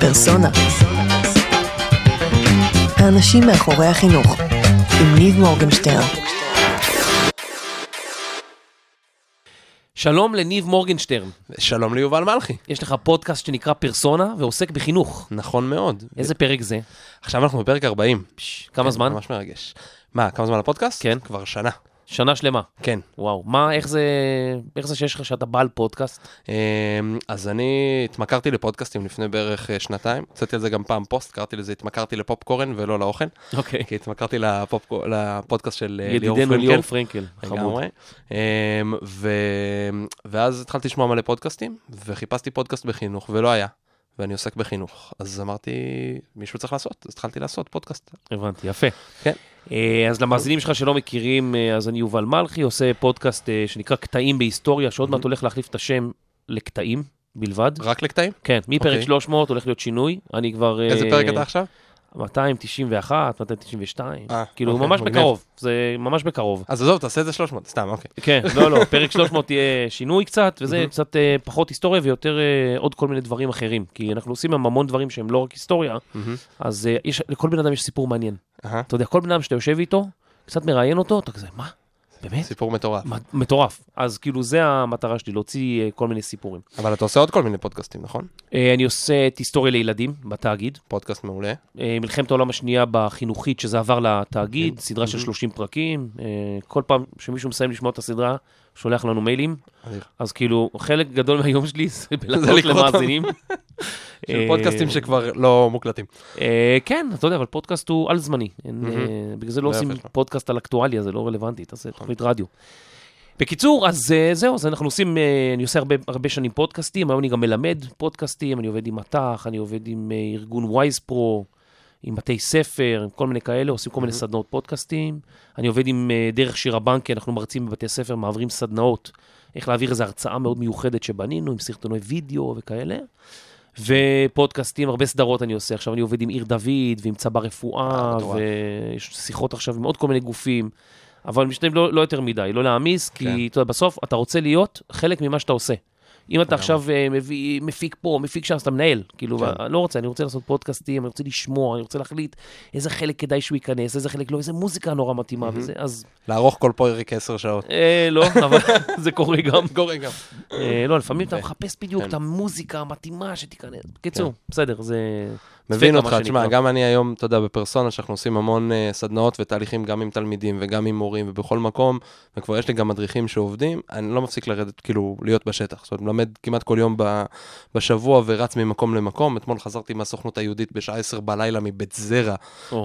פרסונה. האנשים מאחורי החינוך, עם ניב מורגנשטרן. שלום לניב מורגנשטרן. שלום ליובל מלכי. יש לך פודקאסט שנקרא פרסונה ועוסק בחינוך. נכון מאוד. איזה פרק זה? עכשיו אנחנו בפרק 40. פש, כמה כן, זמן? ממש מרגש. מה, כמה זמן לפודקאסט? כן. כבר שנה. שנה שלמה. כן. וואו, מה, איך זה, איך זה שיש לך שאתה בעל פודקאסט? אמ, אז אני התמכרתי לפודקאסטים לפני בערך אה, שנתיים. הוצאתי על זה גם פעם פוסט, קראתי לזה התמכרתי לפופקורן ולא לאוכל. אוקיי. כי התמכרתי לפופ- לפודקאסט של אה, ליאור ידידנו ליאור פרנקל. פרנקל. חמוד. אמ, ו- ואז התחלתי לשמוע מלא פודקאסטים, וחיפשתי פודקאסט בחינוך, ולא היה. ואני עוסק בחינוך. אז אמרתי, מישהו צריך לעשות, אז התחלתי לעשות פודקאסט. הבנתי, יפה. כן. אה, אז למאזינים שלך שלא מכירים, אה, אז אני יובל מלחי, עושה פודקאסט אה, שנקרא קטעים בהיסטוריה, שעוד מעט הולך להחליף את השם לקטעים בלבד. רק לקטעים? כן, מפרק אוקיי. 300 הולך להיות שינוי. אני כבר... איזה פרק אתה עכשיו? 291, 292, אה, כאילו אוקיי, ממש מגניב. בקרוב, זה ממש בקרוב. אז עזוב, תעשה את זה 300, סתם, אוקיי. כן, לא, לא, פרק 300 יהיה שינוי קצת, וזה. קצת אה, פחות היסטוריה ויותר אה, עוד כל מיני דברים אחרים, כי אנחנו עושים עם המון דברים שהם לא רק היסטוריה. אז אה, יש, לכל בן אדם יש סיפור מעניין. אתה יודע, כל בן אדם שאתה יושב איתו, קצת מראיין אותו, אתה כזה, מה? באמת? סיפור מטורף. מטורף. אז כאילו, זה המטרה שלי, להוציא אה, כל מיני סיפורים. אבל אתה עושה עוד כל מיני פודקאסטים, נכון? אה, אני עושה את היסטוריה לילדים בתאגיד. פודקאסט מעולה. אה, מלחמת העולם השנייה בחינוכית, שזה עבר לתאגיד, סדרה של 30 פרקים. אה, כל פעם שמישהו מסיים לשמוע את הסדרה, שולח לנו מיילים. אז כאילו, חלק גדול מהיום שלי זה בלעשות. למאזינים. של אה, פודקאסטים שכבר לא מוקלטים. אה, כן, אתה יודע, אבל פודקאסט הוא על-זמני. אה, בגלל זה לא זה עושים. פודקאסט על אקטואליה, זה לא רלוונטי, תעשה תוכנית רדיו. בקיצור, אז אה, זהו, אז אנחנו עושים, אה, אני עושה הרבה, הרבה שנים פודקאסטים, היום אני גם מלמד פודקאסטים, אני עובד עם מט"ח, אני עובד עם אה, ארגון וויז פרו, עם בתי ספר, עם כל מיני כאלה, עושים כל מיני סדנאות פודקאסטים. אני עובד עם אה, דרך שירה בנקי, אנחנו מרצים בבתי ספר, מעבירים סדנאות, איך להעביר איזו הרצאה מאוד מיוחדת שבנינו, עם סרטוני וידאו וכאלה. ופודקאסטים, הרבה סדרות אני עושה. עכשיו אני עובד עם עיר דוד ועם צבא רפואה, אה. ויש שיחות עכשיו עם עוד כל מיני גופים. אבל משתדלים לא, לא יותר מדי, לא להעמיס, כי כן. אתה יודע, בסוף אתה רוצה להיות חלק ממה שאתה עושה. אם אתה עכשיו אה, מביא, מפיק פה, מפיק שם, אז אתה מנהל. כאילו, כן. אני לא רוצה, אני רוצה לעשות פודקאסטים, אני רוצה לשמוע, אני רוצה להחליט איזה חלק כדאי שהוא ייכנס, איזה חלק לא, איזה מוזיקה נורא מתאימה וזה, אז לערוך כל פרק 10 שעות. אה, לא, אבל זה קורה גם. קורה גם. אה, לא, לפעמים אתה. מחפש בדיוק כן. את המוזיקה המתאימה שתיכנס. בקיצור, בסדר, זה... מבין אותך, מה תשמע. גם אני היום, אתה יודע, בפרסונה, שאנחנו עושים המון אה, סדנאות ותהליכים גם עם תלמידים וגם עם מורים ובכל מקום, וכבר יש לי גם מדריכים שעובדים, אני לא מפסיק לרדת, כאילו, להיות בשטח. זאת אומרת, מלמד כמעט כל יום ב- בשבוע ורץ ממקום למקום. אתמול חזרתי מהסוכנות היהודית בשעה 10 בלילה מבית זרע.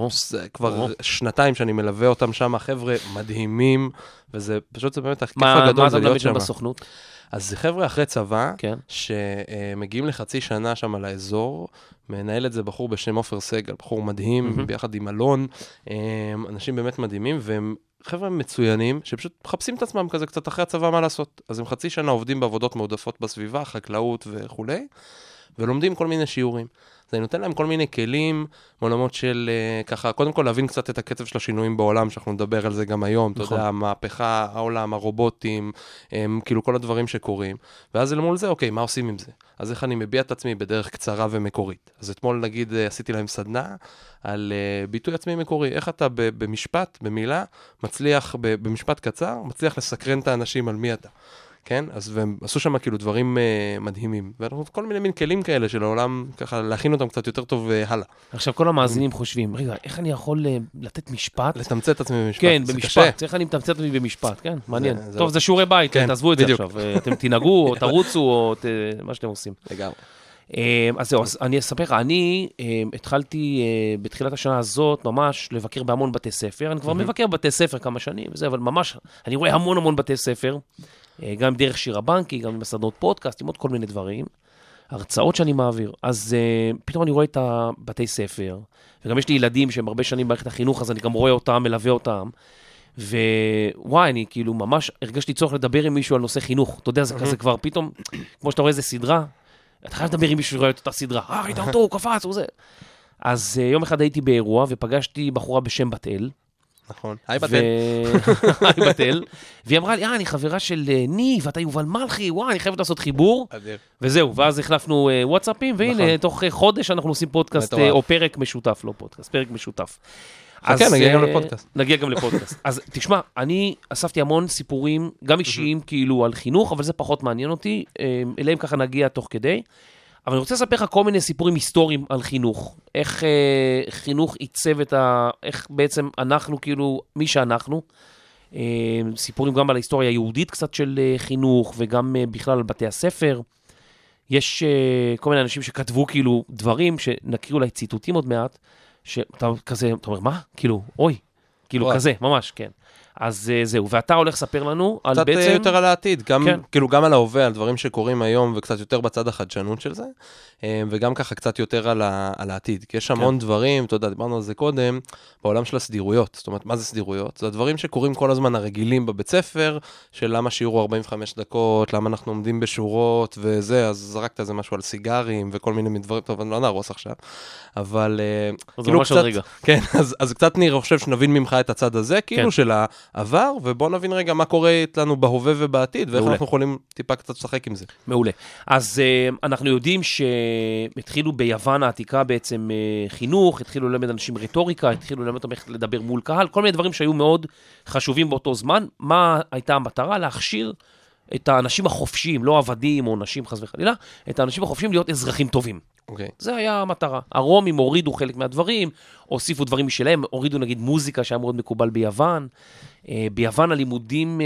זה כבר או. שנתיים שאני מלווה אותם שם, חבר'ה מדהימים, וזה פשוט, זה באמת, הכיף מה הגדול מה זה אתה להיות שם שם. בסוכנות? אז זה חבר'ה אחרי צבא, כן. שמגיעים לחצי שנה שם לאזור, מנהל את זה בחור בשם עופר סגל, בחור מדהים, מהמם. ביחד עם אלון, אה, אנשים באמת מדהימים, והם חבר'ה מצוינים, שפשוט מחפשים את עצמם כזה קצת אחרי הצבא מה לעשות. אז הם חצי שנה עובדים בעבודות מועדפות בסביבה, חקלאות וכולי, ולומדים כל מיני שיעורים. אז אני נותן להם כל מיני כלים, מעולמות של אה, ככה, קודם כל להבין קצת את הקצב של השינויים בעולם, שאנחנו נדבר על זה גם היום, אתה נכון. יודע, המהפכה, העולם, הרובוטים, הם, כאילו כל הדברים שקורים. ואז אל מול זה, אוקיי, מה עושים עם זה? אז איך אני מביע את עצמי בדרך קצרה ומקורית? אז אתמול, נגיד, אה, עשיתי להם סדנה על uh, ביטוי עצמי מקורי. איך אתה במשפט, במילה, מצליח, במשפט קצר, מצליח לסקרן את האנשים על מי אתה. כן? אז והם עשו שם כאילו דברים uh, מדהימים. ואנחנו כל מיני מין כלים כאלה של העולם, ככה להכין אותם קצת יותר טוב uh, הלאה. עכשיו כל המאזינים חושבים, רגע, איך אני יכול אה, לתת משפט? לתמצת את עצמי במשפט. כן, זה במשפט, קשה. איך אני מתמצת אותי במשפט, כן, מעניין. זה טוב, לא- זה שיעורי בית, כן, תעזבו את זה בדיוק. עכשיו. אה, אתם תנהגו, או תרוצו, או ת- מה שאתם עושים. לגמרי. אה, אז זהו, אז אני אספר לך, אני אה, התחלתי אה, בתחילת השנה הזאת ממש לבקר בהמון בתי ספר. אני כבר מבקר בתי ספר כמה שנים וזה, אבל ממש, אני רואה המון המון בתי ספר, אה, גם דרך שיר הבנקי, גם עם הסדנות פודקאסט, עם עוד כל מיני דברים. הרצאות שאני מעביר. אז uh, פתאום אני רואה את הבתי ספר, וגם יש לי ילדים שהם הרבה שנים במערכת החינוך, אז אני גם רואה אותם, מלווה אותם. ווואי, אני כאילו ממש הרגשתי צורך לדבר עם מישהו על נושא חינוך. אתה יודע, זה כזה כבר פתאום, כמו שאתה רואה איזה סדרה, אתה חייב לדבר עם מישהו שרואה את אותה סדרה. אה, ראית אותו, הוא קפץ, הוא זה. אז uh, יום אחד הייתי באירוע ופגשתי בחורה בשם בת אל, נכון. היי ו- בתל. היי בתל. והיא אמרה לי, אה, אני חברה של אה, ניב, אתה יובל מלכי, וואי, אני חייבת לעשות חיבור. וזהו, ואז החלפנו אה, וואטסאפים, והנה, נכון. תוך אה, חודש אנחנו עושים פודקאסט. אה, או פרק משותף, לא פודקאסט, פרק משותף. אז, נגיע גם אה, לפודקאסט. נגיע גם לפודקאסט. אז תשמע, אני אספתי המון סיפורים, גם אישיים כאילו על חינוך, אבל זה פחות מעניין אותי, אה, אליהם ככה נגיע תוך כדי. אבל אני רוצה לספר לך כל מיני סיפורים היסטוריים על חינוך. איך אה, חינוך עיצב את ה... איך בעצם אנחנו, כאילו, מי שאנחנו. אה, סיפורים גם על ההיסטוריה היהודית קצת של אה, חינוך, וגם אה, בכלל על בתי הספר. יש אה, כל מיני אנשים שכתבו כאילו דברים, שנקריא אולי ציטוטים עוד מעט, שאתה כזה, אתה אומר, מה? כאילו, אוי. כאילו. כזה, ממש, כן. אז אה, זהו, ואתה הולך לספר לנו על קצת בעצם... בעצם... יותר על העתיד, גם, כן. כאילו גם על ההווה, על דברים שקורים היום, וקצת יותר בצד החדשנות של זה, אה, וגם ככה קצת יותר על, ה, על העתיד. כי יש המון דברים, אתה יודע, דיברנו על זה קודם, בעולם של הסדירויות. זאת אומרת, מה זה סדירויות? זה הדברים שקורים כל הזמן הרגילים בבית ספר, של למה שיעור הוא 45 דקות, למה אנחנו עומדים בשורות וזה, אז זרקת איזה משהו על סיגרים וכל מיני דברים, טוב, אני לא נהרוס עכשיו. אבל אה, אז כאילו ממש עוד קצת, רגע. כן, אז, אז קצת אני חושב שנבין ממך את הצד הזה, כאילו כן. של העבר, ובוא נבין רגע מה קורה איתנו בהווה ובעתיד, ואיך מעולה. אנחנו יכולים טיפה קצת לשחק עם זה. מעולה. אז uh, אנחנו יודעים שהתחילו ביוון העתיקה בעצם uh, חינוך, התחילו ללמד אנשים רטוריקה, התחילו ללמד אותם איך לדבר מול קהל, כל מיני דברים שהיו מאוד חשובים באותו זמן. מה הייתה המטרה? להכשיר את האנשים החופשיים, לא עבדים או נשים חס וחלילה, את האנשים החופשיים להיות אזרחים טובים. אוקיי. זה היה המטרה. הרומים הורידו חלק מהדברים, הוסיפו דברים משלהם, הורידו נגיד מוזיקה שהיה מאוד מקובל ביוון. אה, ביוון הלימודים, אה,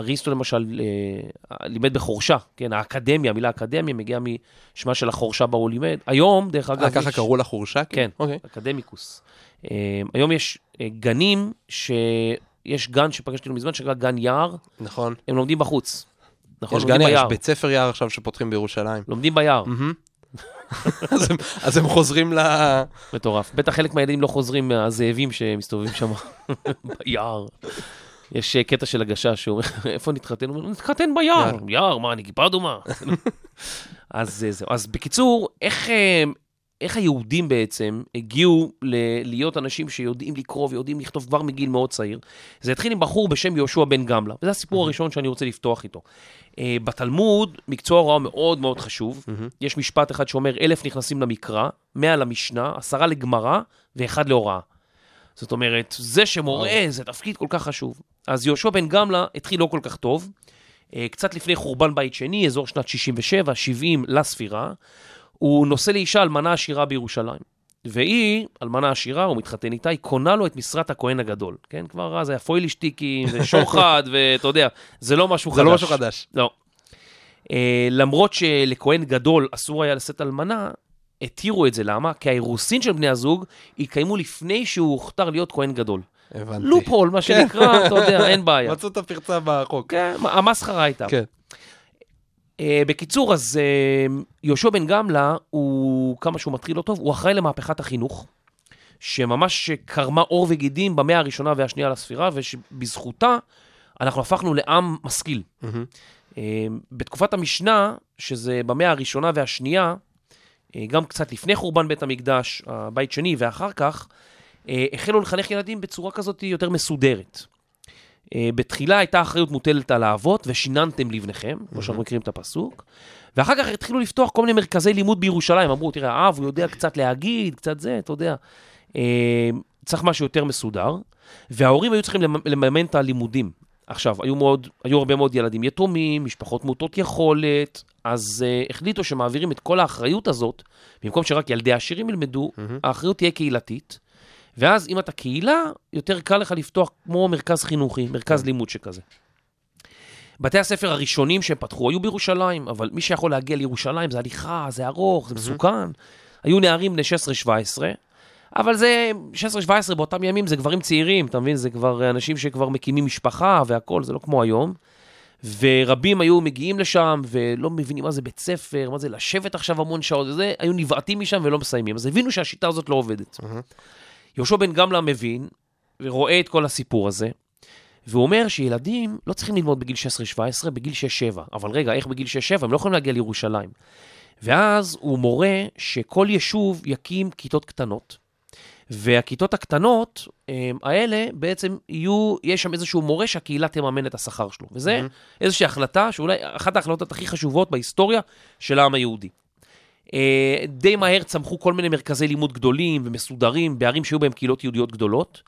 אריסטו למשל אה, לימד בחורשה, כן, האקדמיה, המילה אקדמיה מגיעה משמה של החורשה בה הוא לימד. היום, דרך אגב, ככה יש- קראו לחורשה? כאילו? כן, אוקיי. אקדמיקוס. היום יש גנים, שיש גן שפגשתי לא מזמן, שנקרא גן יער, נכון. הם לומדים בחוץ. נכון, יש גן יער, יש. בית ספר יער עכשיו שפותחים בירושלים. לומדים ביער, מהמם. אז הם- אז הם חוזרים ל... מטורף. בטח חלק מהילדים לא חוזרים מהזאבים שמסתובבים שם ביער. יש אה, קטע של הגשש שאומר, איפה נתחתן? הוא אומר, נתחתן ביער. יער, מה, אני כיפה אדומה? אז אה, זהו. אז בקיצור, איך, אה, איך היהודים בעצם הגיעו ל- להיות אנשים שיודעים לקרוא ויודעים לכתוב כבר מגיל מאוד צעיר? זה התחיל עם בחור בשם יהושע בן גמלה, וזה הסיפור הראשון שאני רוצה לפתוח איתו. אה, בתלמוד, מקצוע ההוראה מאוד מאוד חשוב. יש משפט אחד שאומר, אלף נכנסים למקרא, מאה למשנה, עשרה לגמרא ואחד להוראה. זאת אומרת, זה שמורה זה תפקיד כל כך חשוב. אז יהושע בן גמלה התחיל לא כל כך טוב. אה, קצת לפני חורבן בית שני, אזור שנת 67, 70 לספירה, הוא נושא לאישה אלמנה עשירה בירושלים. והיא, אלמנה עשירה, הוא מתחתן איתה, היא קונה לו את משרת הכהן הגדול. כן, כבר אז היה פוילשטיקים ושוחד, ואתה יודע, זה לא משהו חדש. זה לא משהו חדש. לא. אה, למרות שלכהן גדול אסור היה לשאת אלמנה, התירו את זה, למה? כי האירוסין של בני הזוג התקיימו לפני שהוא הוכתר להיות כהן גדול. הבנתי. לופול, מה שנקרא, אתה יודע, אין בעיה. מצאו את הפרצה בחוק. כן, המסחרה הייתה. כן. אה, בקיצור, אז אה, יהושע בן גמלה, הוא, כמה שהוא מתחיל לא טוב, הוא אחראי למהפכת החינוך, שממש קרמה עור וגידים במאה הראשונה והשנייה לספירה, ושבזכותה אנחנו הפכנו לעם משכיל. אה, בתקופת המשנה, שזה במאה הראשונה והשנייה, גם קצת לפני חורבן בית המקדש, הבית שני, ואחר כך, החלו לחנך ילדים בצורה כזאת יותר מסודרת. אה, בתחילה הייתה אחריות מוטלת על האבות, ושיננתם לבניכם, כמו שאנחנו מכירים את הפסוק, ואחר כך התחילו לפתוח כל מיני מרכזי לימוד בירושלים. אמרו, תראה, האב, הוא יודע קצת להגיד, קצת זה, אתה יודע. אה, צריך משהו יותר מסודר, וההורים היו צריכים למ- לממן את הלימודים. עכשיו, היו, מאוד, היו הרבה מאוד ילדים יתומים, משפחות מעוטות יכולת, אז uh, החליטו שמעבירים את כל האחריות הזאת, במקום שרק ילדי העשירים ילמדו, האחריות תהיה קהילתית, ואז אם אתה קהילה, יותר קל לך לפתוח כמו מרכז חינוכי, מרכז לימוד שכזה. בתי הספר הראשונים שהם פתחו היו בירושלים, אבל מי שיכול להגיע לירושלים זה הליכה, זה ארוך, זה מסוכן. היו נערים בני 16-17, אבל זה 16-17 באותם ימים זה גברים צעירים, אתה מבין? זה כבר אנשים שכבר מקימים משפחה והכול, זה לא כמו היום. ורבים היו מגיעים לשם ולא מבינים מה זה בית ספר, מה זה לשבת עכשיו המון שעות וזה, היו נבעטים משם ולא מסיימים. אז הבינו שהשיטה הזאת לא עובדת. יהושע בן גמלה מבין ורואה את כל הסיפור הזה, והוא אומר שילדים לא צריכים ללמוד בגיל 16-17, בגיל 6-7. אבל רגע, איך בגיל 6-7? הם לא יכולים להגיע לירושלים. ואז הוא מורה שכל יישוב יקים כיתות קטנות, והכיתות הקטנות הם, האלה, בעצם יהיו, יש שם איזשהו מורה שהקהילה תממן את השכר שלו. וזה מהמם. איזושהי החלטה, שאולי אחת ההחלטות הכי חשובות בהיסטוריה של העם היהודי. אה, די מהר צמחו כל מיני מרכזי לימוד גדולים ומסודרים בערים שהיו בהם קהילות יהודיות גדולות,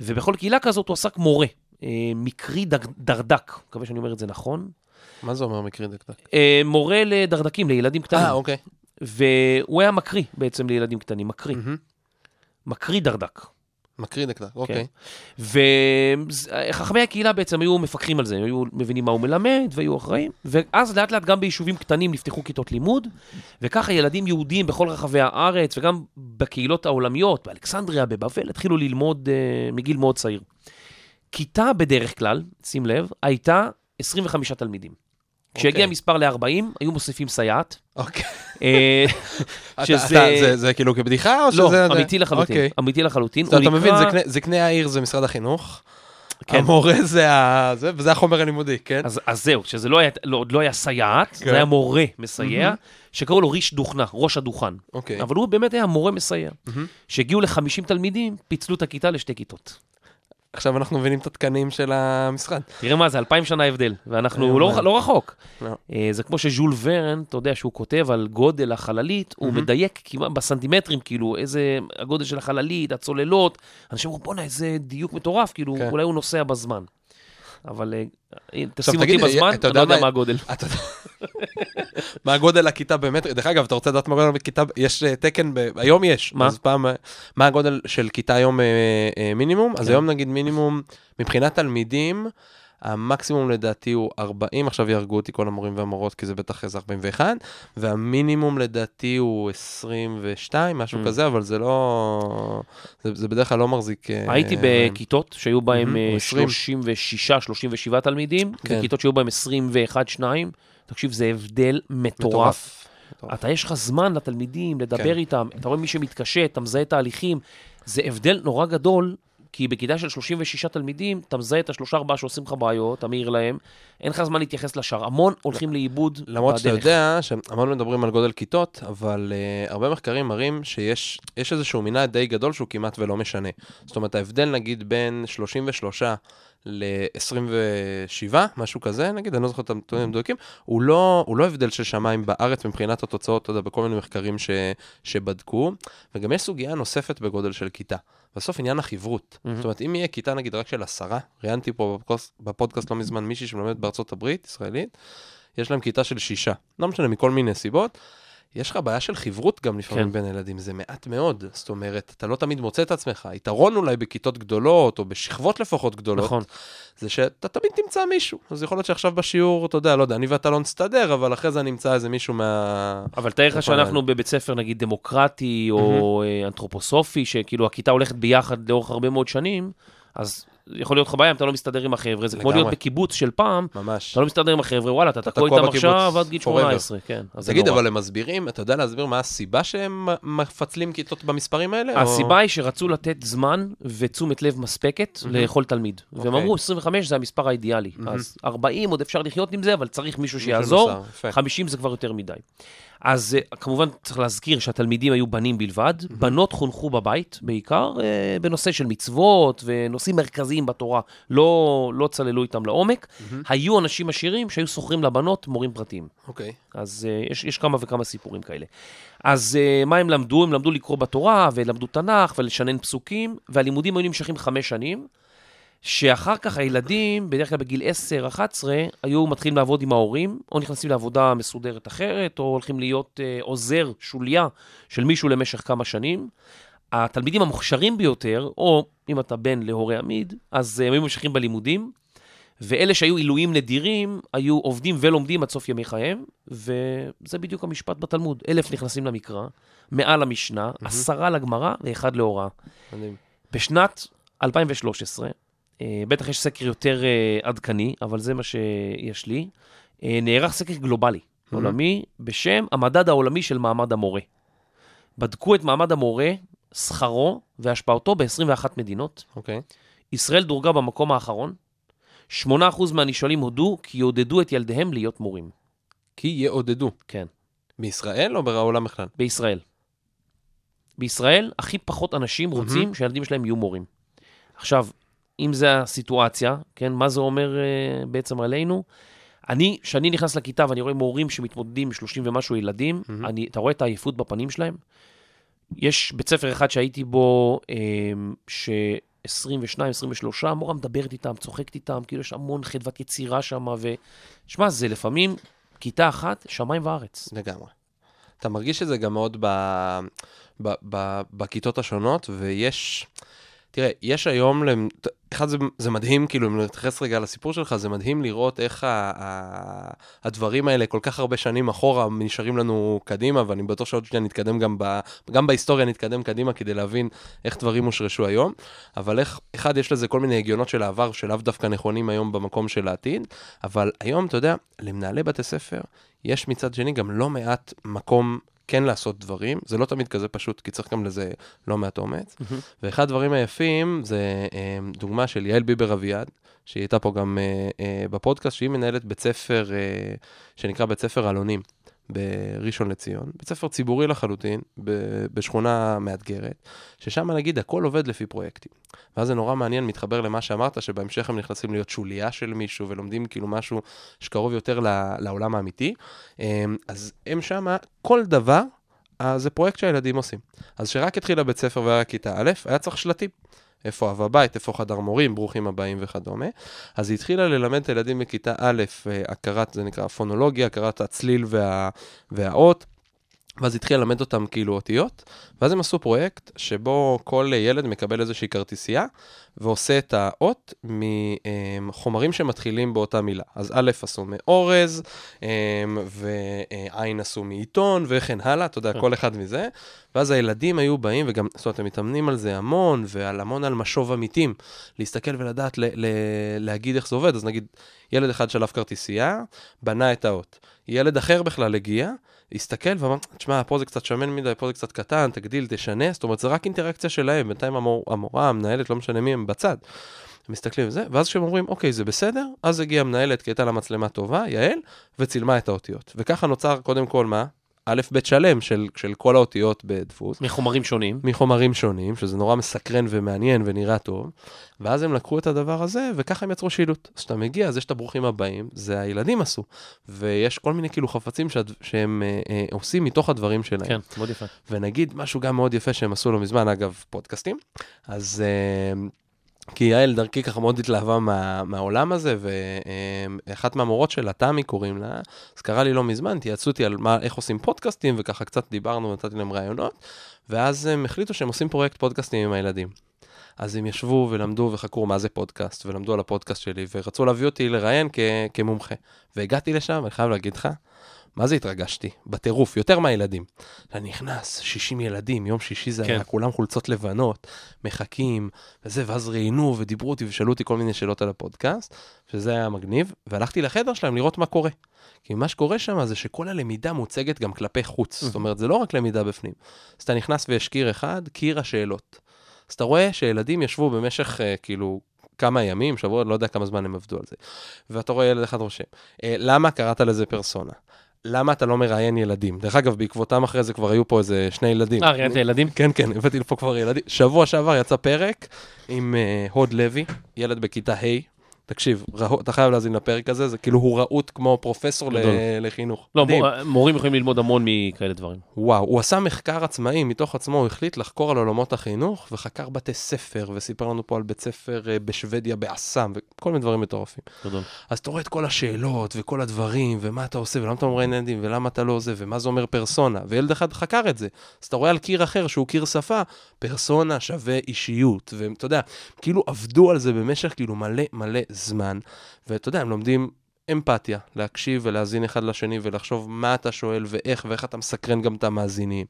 ובכל קהילה כזאת הוא עסק מורה, אה, מקרי דק- דרדק, מקווה שאני אומר את זה נכון, מה זה אומר מקרי דקדק? אה, מורה לדרדקים, לילדים קטנים, אה, אוקיי. והוא היה מקריא בעצם לילדים קטנים, מקריא, מהמם. מקריא דרדק. מקרי דקדק, אוקיי. וחכמי הקהילה בעצם היו מפקחים על זה, היו מבינים מה הוא מלמד והיו אחראים, ואז לאט לאט גם ביישובים קטנים נפתחו כיתות לימוד, וככה ילדים יהודים בכל רחבי הארץ וגם בקהילות העולמיות, באלכסנדריה, בבבל, התחילו ללמוד uh, מגיל מאוד צעיר. כיתה בדרך כלל, שים לב, הייתה 25 תלמידים. כשהגיע אוקיי. מספר ל-40, היו מוסיפים סייעת. אוקיי. אה, שזה... זה- כאילו כבדיחה או שזה... לא, אמיתי לחלוטין. אוקיי. אמיתי לחלוטין. אתה מבין, זקני- העיר זה משרד החינוך, כן. המורה זה ה... זה, וזה החומר הלימודי, כן? אז, אז זהו, שזה לא היה, לא, עוד לא היה סייעת, כן. זה היה מורה מסייע, שקראו לו ריש דוכנה, ראש הדוכן. אוקיי. אבל הוא באמת היה מורה מסייע. מהמם. כשהגיעו ל-50 תלמידים, פיצלו את הכיתה לשתי כיתות. עכשיו אנחנו מבינים את התקנים של המשרד. תראה מה זה, אלפיים שנה הבדל, ואנחנו לא, לא רחוק. לא. אה, זה כמו שז'ול ורן, אתה יודע, שהוא כותב על גודל החללית, הוא. מדייק כמעט בסנטימטרים, כאילו, איזה הגודל של החללית, הצוללות. אנשים אומרים, בואנה, איזה דיוק מטורף, כאילו, כן. אולי הוא נוסע בזמן. אבל אה, תשים אותי בזמן, אתה אני לא יודע מה- הגודל. מה הגודל הכיתה במטר? דרך אגב, אתה רוצה לדעת מה הגודל בכיתה? יש אה, תקן, היום יש. מה? אז פעם, אה, מה הגודל של כיתה היום מינימום? אז כן. היום נגיד מינימום, מבחינת תלמידים, המקסימום לדעתי הוא 40, עכשיו יהרגו אותי כל המורים והמורות, כי זה בטח איזה 41, והמינימום לדעתי הוא 22, משהו Mm. כזה, אבל זה לא... זה, זה בדרך כלל לא מחזיק... אה, הייתי מים. בכיתות שהיו בהם מהמם, אה, או 20. 36, 37 תלמידים, כן. וכיתות שהיו בהם 21, 2. תקשיב, זה הבדל. מטורף. מטורף. אתה, יש לך זמן לתלמידים, לדבר כן. איתם, אתה רואה מי שמתקשה, אתה מזהה תהליכים. זה הבדל נורא גדול, כי בכיתה של 36 תלמידים, אתה מזהה את השלושה ארבעה שעושים לך בעיות, אתה מעיר להם, אין לך זמן להתייחס לשאר. המון הולכים לאיבוד למרות שאתה בדרך. יודע שהמון מדברים על גודל כיתות, אבל uh, הרבה מחקרים מראים שיש יש איזשהו מנעד די גדול שהוא כמעט ולא משנה. זאת אומרת, ההבדל נגיד בין 33 ל-27, משהו כזה, נגיד, אני לא זוכר את הנתונים המדויקים, הוא לא, הוא לא הבדל של שמיים בארץ מבחינת התוצאות, אתה יודע, בכל מיני מחקרים ש, שבדקו, וגם יש סוגיה נוספת בגודל של כיתה. בסוף עניין החברות. מהמם. זאת אומרת, אם יהיה כיתה נגיד רק של עשרה, ראיינתי פה בפודקאסט, בפודקאסט לא מזמן מישהי שמלמדת בארצות הברית, ישראלית, יש להם כיתה של שישה. לא משנה, מכל מיני סיבות. יש לך בעיה של חברות גם לפעמים כן. בין ילדים, זה מעט מאוד. זאת אומרת, אתה לא תמיד מוצא את עצמך. יתרון אולי בכיתות גדולות, או בשכבות לפחות גדולות, נכון. זה שאתה תמיד תמצא מישהו. אז יכול להיות שעכשיו בשיעור, אתה יודע, לא יודע, אני ואתה לא נסתדר, אבל אחרי זה אני אמצא איזה מישהו מה... אבל תאר לך שאנחנו בבית ספר, נגיד, דמוקרטי או אה, אנתרופוסופי, שכאילו הכיתה הולכת ביחד לאורך הרבה מאוד שנים, אז יכול להיות לך בעיה אם אתה לא מסתדר עם החבר'ה. זה כמו. להיות בקיבוץ של פעם, ממש. אתה לא מסתדר עם החבר'ה, וואלה, אתה תקוע איתם עכשיו עד גיל forever. 18, כן. תגיד. אבל הם מסבירים, אתה יודע להסביר מה הסיבה שהם מפצלים כיתות במספרים האלה? או- הסיבה היא שרצו לתת זמן ותשומת לב מספקת מהמם. לכל תלמיד. והם אוקיי. אמרו, 25 זה המספר האידיאלי. מהמם. אז 40 עוד אפשר לחיות עם זה, אבל צריך מישהו שיעזור. מסר, יפה. 50 זה כבר יותר מדי. אז אה, כמובן צריך להזכיר שהתלמידים היו בנים בלבד, בנות חונכו בבית בעיקר, אה, בנושא של מצוות ונושאים מרכזיים בתורה, לא, לא צללו איתם לעומק. היו אנשים עשירים שהיו שוכרים לבנות מורים פרטיים. אוקיי. אז uh, יש, יש כמה וכמה סיפורים כאלה. אז מה הם למדו? הם למדו לקרוא בתורה, ולמדו תנ"ך, ולשנן פסוקים, והלימודים היו נמשכים חמש שנים, שאחר כך הילדים, בדרך כלל בגיל 10-11, היו מתחילים לעבוד עם ההורים, או נכנסים לעבודה מסודרת אחרת, או הולכים להיות uh, עוזר, שוליה של מישהו למשך כמה שנים. התלמידים המוכשרים ביותר, או אם אתה בן להורה עמיד, אז uh, הם היו ממשיכים בלימודים, ואלה שהיו עילויים נדירים, היו עובדים ולומדים עד סוף ימי חייהם, וזה בדיוק המשפט בתלמוד. אלף נכנסים למקרא, מעל המשנה, עשרה לגמרא ואחד להוראה. מדהים. בשנת 2013, אה, בטח יש סקר יותר אה, עדכני, אבל זה מה שיש לי, אה, נערך סקר גלובלי, עולמי, בשם המדד העולמי של מעמד המורה. בדקו את מעמד המורה, שכרו והשפעתו ב-21 מדינות. אוקיי. ישראל דורגה במקום האחרון. 8% מהנשאלים הודו כי יעודדו את ילדיהם להיות מורים. כי יעודדו. כן, בישראל או בעולם בכלל? בישראל. בישראל, הכי פחות אנשים רוצים שהילדים שלהם יהיו מורים. עכשיו, אם זו הסיטואציה, כן, מה זה אומר uh, בעצם עלינו? אני, כשאני נכנס לכיתה ואני רואה מורים שמתמודדים עם 30 ומשהו ילדים, מהמם. אני, אתה רואה את העייפות בפנים שלהם? יש בית ספר אחד שהייתי בו, אה, ש-22, 23, המורה מדברת איתם, צוחקת איתם, כאילו יש המון חדוות יצירה שם, ו... שמע, זה לפעמים כיתה אחת, שמיים וארץ. לגמרי. אתה מרגיש את זה גם מאוד ב, ב, ב, בכיתות השונות, ויש, תראה, יש היום, אחד זה, זה מדהים, כאילו, אם נתייחס רגע לסיפור שלך, זה מדהים לראות איך ה, ה, הדברים האלה כל כך הרבה שנים אחורה נשארים לנו קדימה, ואני בטוח שעוד שנייה נתקדם גם, ב, גם בהיסטוריה נתקדם קדימה כדי להבין איך דברים הושרשו היום, אבל איך, אחד, יש לזה כל מיני הגיונות של העבר שלאו דווקא נכונים היום במקום של העתיד, אבל היום, אתה יודע, למנהלי בתי ספר, יש מצד שני גם לא מעט מקום כן לעשות דברים, זה לא תמיד כזה פשוט, כי צריך גם לזה לא מעט אומץ. ואחד הדברים היפים זה אה, דוגמה של יעל ביבר אביעד, שהיא הייתה פה גם אה, אה, בפודקאסט, שהיא מנהלת בית ספר שנקרא בית ספר אלונים בראשון לציון, בית ספר ציבורי לחלוטין, בשכונה מאתגרת, ששם נגיד הכל עובד לפי פרויקטים. ואז זה נורא מעניין, מתחבר למה שאמרת, שבהמשך הם נכנסים להיות שוליה של מישהו ולומדים כאילו משהו שקרוב יותר לעולם האמיתי. אה, אז הם שמה, כל דבר, אה, זה פרויקט שהילדים עושים. אז כשרק התחיל הבית ספר והיה כיתה א', היה צריך שלטים. איפה אב הבית, איפה חדר מורים, ברוכים הבאים וכדומה. אז היא התחילה ללמד את הילדים בכיתה א', אה, הכרת, זה נקרא פונולוגיה, הכרת הצליל וה, והאות. ואז התחילה ללמד אותם כאילו אותיות, ואז הם עשו פרויקט שבו כל ילד מקבל איזושהי כרטיסייה, ועושה את האות מחומרים שמתחילים באותה מילה. אז א' עשו מאורז, אמ, ועין עשו מעיתון, וכן הלאה, אתה יודע, כן. כל אחד מזה. ואז הילדים היו באים, וגם, זאת אומרת, הם מתאמנים על זה המון, ועל המון על משוב עמיתים. להסתכל ולדעת ל- ל- להגיד איך זה עובד. אז נגיד, ילד אחד שלף כרטיסייה, בנה את האות. ילד אחר בכלל הגיע, הסתכל ואמר, תשמע, פה זה קצת שמן מדי, פה זה קצת קטן, תגדיל, תשנה, זאת אומרת, זה רק אינטראקציה שלהם, בינתיים המור, המורה, המנהלת, לא משנה מי הם, בצד. הם מסתכלים על זה, ואז כשהם אומרים, אוקיי, זה בסדר, אז הגיעה המנהלת, כי הייתה לה מצלמה טובה, יעל, וצילמה את האותיות. וככה נוצר, קודם כל, מה? א', ב' שלם של, של כל האותיות בדפוס. מחומרים שונים. מחומרים שונים, שזה נורא מסקרן ומעניין ונראה טוב, ואז הם לקחו את הדבר הזה, וככה הם יצרו שילוט. אז כשאתה מגיע, אז יש את הברוכים הבאים, זה הילדים עשו, ויש כל מיני כאילו חפצים שאת, שהם אה, אה, עושים מתוך הדברים שלהם. כן, מאוד יפה. ונגיד משהו גם מאוד יפה שהם עשו לא מזמן, אגב, פודקאסטים, אז... אה, כי יעל דרכי ככה מאוד התלהבה מה, מהעולם הזה, ואחת מהמורות שלה, תמי קוראים לה, אז קרה לי לא מזמן, תייעצו אותי על מה, איך עושים פודקאסטים, וככה קצת דיברנו, נתתי להם רעיונות, ואז הם החליטו שהם עושים פרויקט פודקאסטים עם הילדים. אז הם ישבו ולמדו וחקרו מה זה פודקאסט, ולמדו על הפודקאסט שלי, ורצו להביא אותי לראיין כ- כמומחה. והגעתי לשם, אני חייב להגיד לך, מה זה התרגשתי? בטירוף, יותר מהילדים. אני נכנס, 60 ילדים, יום שישי זה כן. היה, כולם חולצות לבנות, מחכים, וזה, ואז ראיינו ודיברו אותי ושאלו אותי כל מיני שאלות על הפודקאסט, שזה היה מגניב, והלכתי לחדר שלהם לראות מה קורה. כי מה שקורה שם זה שכל הלמידה מוצגת גם כלפי חוץ. זאת אומרת, זה לא רק למידה בפנים. אז אתה נכנס ויש קיר אחד, קיר השאלות. אז אתה רואה שילדים ישבו במשך, אה, כאילו, כמה ימים, שבוע, לא יודע כמה זמן הם עבדו על זה. ואתה רואה ילד אחד רושם, אה, למה קראת לזה פרסונה? למה אתה לא מראיין ילדים? דרך אגב, בעקבותם אחרי זה כבר היו פה איזה שני ילדים. אה, ראיינת ילדים? כן, כן, הבאתי לפה כבר ילדים. שבוע שעבר יצא פרק עם uh, הוד לוי, ילד בכיתה ה'. תקשיב, רהו, אתה חייב להאזין לפרק הזה, זה כאילו הוא רהוט כמו פרופסור גדול. לחינוך. לא, מדהים. מור- מורים יכולים ללמוד המון מכאלה דברים. וואו, הוא עשה מחקר עצמאי, מתוך עצמו הוא החליט לחקור על עולמות החינוך, וחקר בתי ספר, וסיפר לנו פה על בית ספר אה, בשוודיה, באסם, וכל מיני דברים מטורפים. גדול. אז אתה רואה את כל השאלות, וכל הדברים, ומה אתה עושה, ולמה אתה מראיין ילדים, ולמה אתה לא עושה, ומה זה אומר פרסונה, וילד אחד חקר את זה. אז אתה רואה על קיר אחר, שהוא קיר שפה, פרסונה שווה אישיות, ואתה יודע, כאילו עבדו על זה במשך כאילו מלא מלא זמן, ואתה יודע, הם לומדים אמפתיה, להקשיב ולהאזין אחד לשני ולחשוב מה אתה שואל ואיך, ואיך אתה מסקרן גם את המאזינים,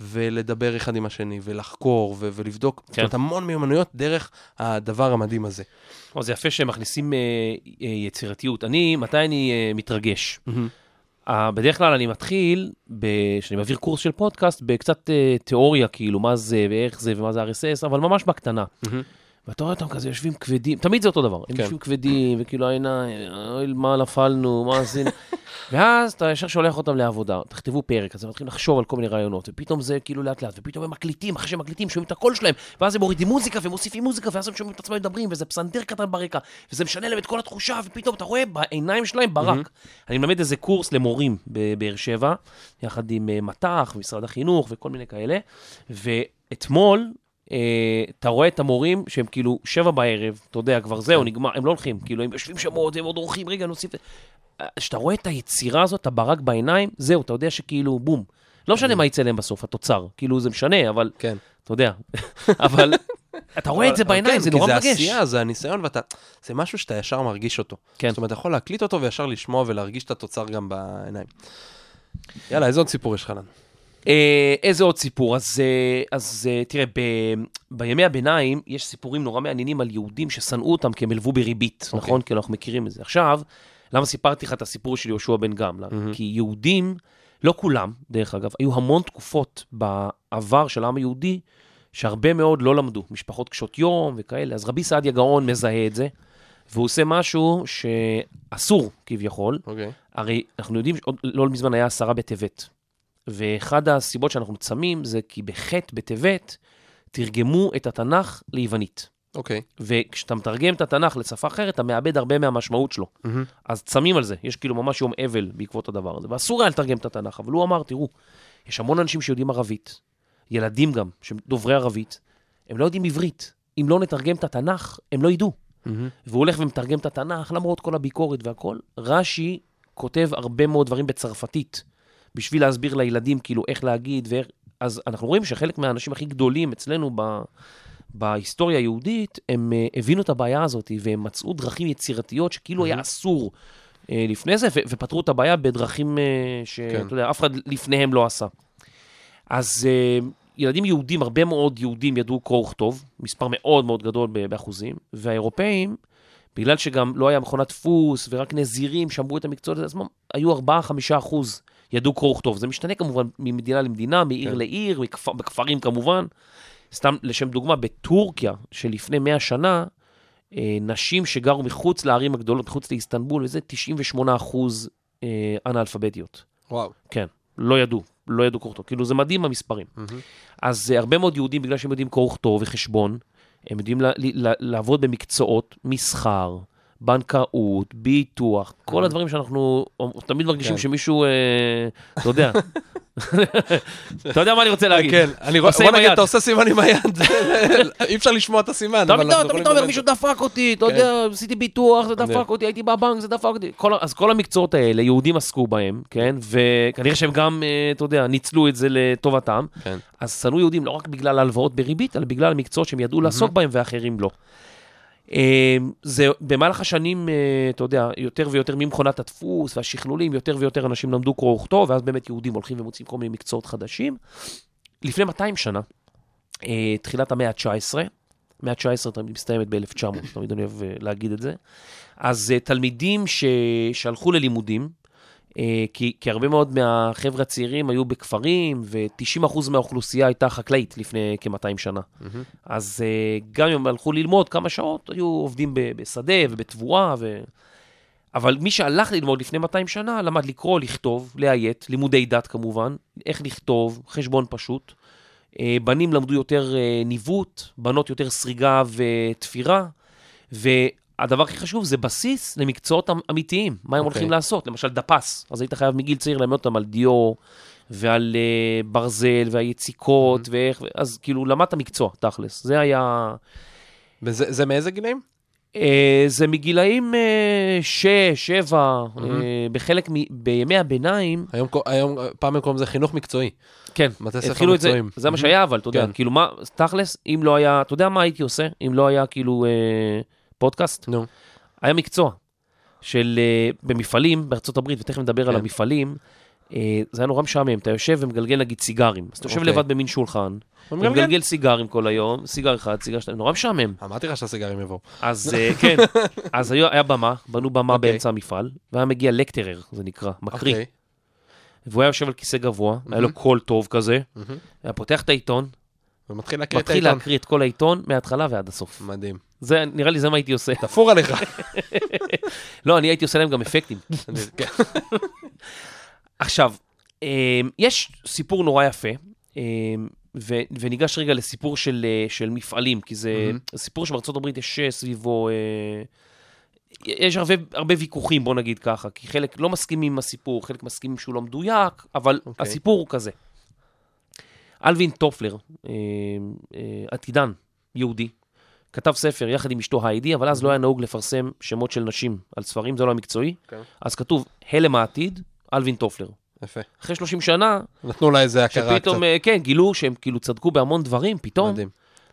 ולדבר אחד עם השני, ולחקור ו- ולבדוק, זאת אומרת, המון מיומנויות דרך הדבר המדהים הזה. או, זה יפה שהם מכניסים אה, אה, יצירתיות. אני, מתי אני אה, מתרגש? אה, בדרך כלל אני מתחיל, כשאני מעביר קורס של פודקאסט, בקצת אה, תיאוריה, כאילו, מה זה ואיך זה ומה זה RSS, אבל ממש בקטנה. ואתה רואה אותם כזה יושבים כבדים, תמיד זה אותו דבר, הם כן. יושבים כבדים, וכאילו העיניים, אוי, מה נפלנו, מה עשינו. ואז אתה ישר שולח אותם לעבודה, תכתבו פרק, אז הם מתחילים לחשוב על כל מיני רעיונות, ופתאום זה כאילו לאט לאט, ופתאום הם מקליטים, אחרי שהם מקליטים, שומעים את הקול שלהם, ואז הם מורידים מוזיקה ומוסיפים מוזיקה, ואז הם שומעים את עצמם מדברים, וזה פסנתר קטן ברקע, וזה משנה להם את כל התחושה, ופתאום אתה רואה בעיניים שלהם ברק. אני מלמד איזה קורס למורים בבאר שבע, יחד עם אה, מט"ח, משרד החינוך וכל מיני כאלה, ואתמול, אתה רואה את המורים שהם כאילו שבע בערב, אתה יודע, כבר זהו, נגמר, הם לא הולכים, כאילו, הם יושבים שם עוד, הם עוד אורחים, רגע, נוסיף... כשאתה רואה את היצירה הזאת, את הברק בעיניים, זהו, אתה יודע שכאילו, בום. לא משנה מה יצא להם בסוף, התוצר. כאילו, זה משנה, אבל, כן. אתה יודע. אבל אתה רואה את זה בעיניים, כן, זה נורא כי מרגש. זה עשייה, זה הניסיון, ואתה... זה משהו שאתה ישר מרגיש אותו. כן. זאת אומרת, אתה יכול להקליט אותו וישר לשמוע ולהרגיש את התוצר גם בעיניים. יאללה, איזה עוד סיפור יש לך לנו? אה, איזה עוד סיפור? אז, אה, אז אה, תראה, ב, בימי הביניים יש סיפורים נורא מעניינים על יהודים ששנאו אותם כי הם הלוו בריבית, אוקיי. נכון? כי אנחנו מכירים את זה. עכשיו, למה סיפרתי לך את הסיפור של יהושע בן גמלא? מהמם. כי יהודים, לא כולם, דרך אגב, היו המון תקופות בעבר של העם היהודי, שהרבה מאוד לא למדו, משפחות קשות יום וכאלה. אז רבי סעדיה גאון מזהה את זה, והוא עושה משהו שאסור כביכול, אוקיי. הרי אנחנו יודעים לא מזמן היה עשרה בטבת. ואחד הסיבות שאנחנו צמים זה כי בחטא בטבת תרגמו את התנ"ך ליוונית. אוקיי. וכשאתה מתרגם את התנ"ך לשפה אחרת, אתה מאבד הרבה מהמשמעות שלו. מהמם. אז צמים על זה, יש כאילו ממש יום אבל בעקבות הדבר הזה. ואסור היה לתרגם את התנ"ך, אבל הוא אמר, תראו, יש המון אנשים שיודעים ערבית, ילדים גם, שהם דוברי ערבית, הם לא יודעים עברית. אם לא נתרגם את התנ"ך, הם לא ידעו. מהמם. והוא הולך ומתרגם את התנ"ך, למרות כל הביקורת והכל. רש"י כותב הרבה מאוד דברים בצרפתית, בשביל להסביר לילדים כאילו איך להגיד ואיך... אז אנחנו רואים שחלק מהאנשים הכי גדולים אצלנו ב... בהיסטוריה היהודית, הם uh, הבינו את הבעיה הזאת, והם מצאו דרכים יצירתיות שכאילו היה אסור uh, לפני זה, ו- ופתרו את הבעיה בדרכים uh, שאתה כן. יודע, אף אחד לפניהם לא עשה. אז uh, ילדים יהודים, הרבה מאוד יהודים ידעו קרוא וכתוב, מספר מאוד מאוד גדול ב- באחוזים, והאירופאים, בגלל שגם לא היה מכונת דפוס ורק נזירים שמרו את המקצועות הזה עצמם, היו 4-5 אחוז ידעו קרוא וכתוב. זה משתנה כמובן ממדינה למדינה, מעיר כן. לעיר, מכפ- בכפרים כמובן. סתם לשם דוגמה, בטורקיה שלפני 100 שנה, אה, נשים שגרו מחוץ לערים הגדולות, מחוץ לאיסטנבול, וזה 98 אחוז אה, אנאלפביתיות. וואו. כן, לא ידעו, לא ידעו קרוא וכתוב. כאילו, זה מדהים המספרים. מהמם. אז uh, הרבה מאוד יהודים, בגלל שהם יודעים קרוא וכתוב וחשבון, הם יודעים לעבוד במקצועות מסחר, בנקאות, ביטוח, כל הדברים שאנחנו תמיד מרגישים כן. שמישהו, אה, אתה יודע, אתה יודע מה אני רוצה להגיד. כן, אני עושה בוא נגיד. אתה עושה סימן עם היד, אי אפשר לשמוע את הסימן, תמיד אתה אומר, מישהו דפק אותי, אתה כן. יודע, עשיתי ביטוח, זה דפק אותי, הייתי בבנק, זה דפק אותי. אז כל המקצועות האלה, יהודים עסקו בהם, כן? וכנראה שהם גם, אה, אתה יודע, ניצלו את זה לטובתם. כן. אז שנאו יהודים לא רק בגלל הלוואות בריבית, אלא בגלל המקצועות שהם ידעו לעסוק בהם ואחרים לא. אה, זה במהלך השנים, אה, אתה יודע, יותר ויותר ממכונת הדפוס והשכלולים, יותר ויותר אנשים למדו קרוא וכתוב, ואז באמת יהודים הולכים ומוצאים כל מיני מקצועות חדשים. לפני 200 שנה, אה, תחילת המאה ה-19, המאה ה-19 תמיד מסתיימת ב-1900, תמיד אני אוהב להגיד את זה. אז תלמידים. שהלכו ללימודים, כי, כי הרבה מאוד מהחבר'ה הצעירים היו בכפרים, ו-90% מהאוכלוסייה הייתה חקלאית לפני כ-200 שנה. מהמם. אז אה, גם אם הם הלכו ללמוד כמה שעות, היו עובדים בשדה ובתבואה, ו... אבל מי שהלך ללמוד לפני 200 שנה, למד לקרוא, לכתוב, לאיית, לימודי דת כמובן, איך לכתוב, חשבון פשוט. אה, בנים למדו יותר אה, ניווט, בנות יותר סריגה ותפירה, והדבר הכי חשוב זה בסיס למקצועות אמ- אמיתיים, מה הם אוקיי. הולכים לעשות, למשל דפס, אז היית חייב מגיל צעיר ללמד אותם על דיו ועל אה, ברזל והיציקות, ואיך, אז כאילו למדת מקצוע, תכלס, זה היה... וזה זה מאיזה גילאים? אה, זה מגילאים אה, שש, שבע, מהמם. אה, בחלק, מ- בימי הביניים, היום, היום, פעם הם קוראים לזה חינוך מקצועי. כן, התחילו את זה. זה מה שהיה, אבל אתה יודע, כן. כאילו מה, תכלס, אם לא היה, אתה יודע מה הייתי עושה? אם לא היה כאילו אה, פודקאסט? נו. היה מקצוע של, אה, במפעלים בארצות הברית, ותכף נדבר על כן. המפעלים, אה, זה היה נורא משעמם, אתה יושב ומגלגל נגיד סיגרים, אז אתה יושב אוקיי. לבד במין שולחן. ומגלגל סיגרים כל היום, סיגר אחד, סיגר שתיים, נורא משעמם. אמרתי לך שהסיגרים יבואו. אז אה, כן, אז היה, היה במה, בנו במה אוקיי. באמצע המפעל, והיה מגיע לקטרר, זה נקרא, מקריא, אוקיי. והוא היה יושב על כיסא גבוה, היה לו. קול טוב כזה, מהמם. היה פותח את העיתון, ומתחיל להקריא את מתחיל העיתון. להקריא את כל העיתון מההתחלה ועד הסוף. מדהים. זה, נראה לי זה מה הייתי עושה. תפור עליך. לא, אני הייתי עושה להם גם אפקטים. כן. עכשיו, אה, יש סיפור נורא יפה, אה, ו- וניגש רגע לסיפור של, אה, של מפעלים, כי זה מהמם. סיפור שבארצות הברית יש סביבו, יש הרבה, הרבה ויכוחים, בוא נגיד ככה, כי חלק לא מסכימים עם הסיפור, חלק מסכימים שהוא לא מדויק, אבל אוקיי. הסיפור הוא כזה. אלווין טופלר, אה, אה, עתידן, יהודי, כתב ספר יחד עם אשתו היידי, אבל אז לא היה נהוג לפרסם שמות של נשים על ספרים, זה לא המקצועי. כן. אז כתוב, הלם העתיד, אלווין טופלר. יפה. אחרי 30 שנה, נתנו לה איזה הכרה קצת. שפתאום, אה, כן, גילו שהם כאילו צדקו בהמון דברים, פתאום, מדהים.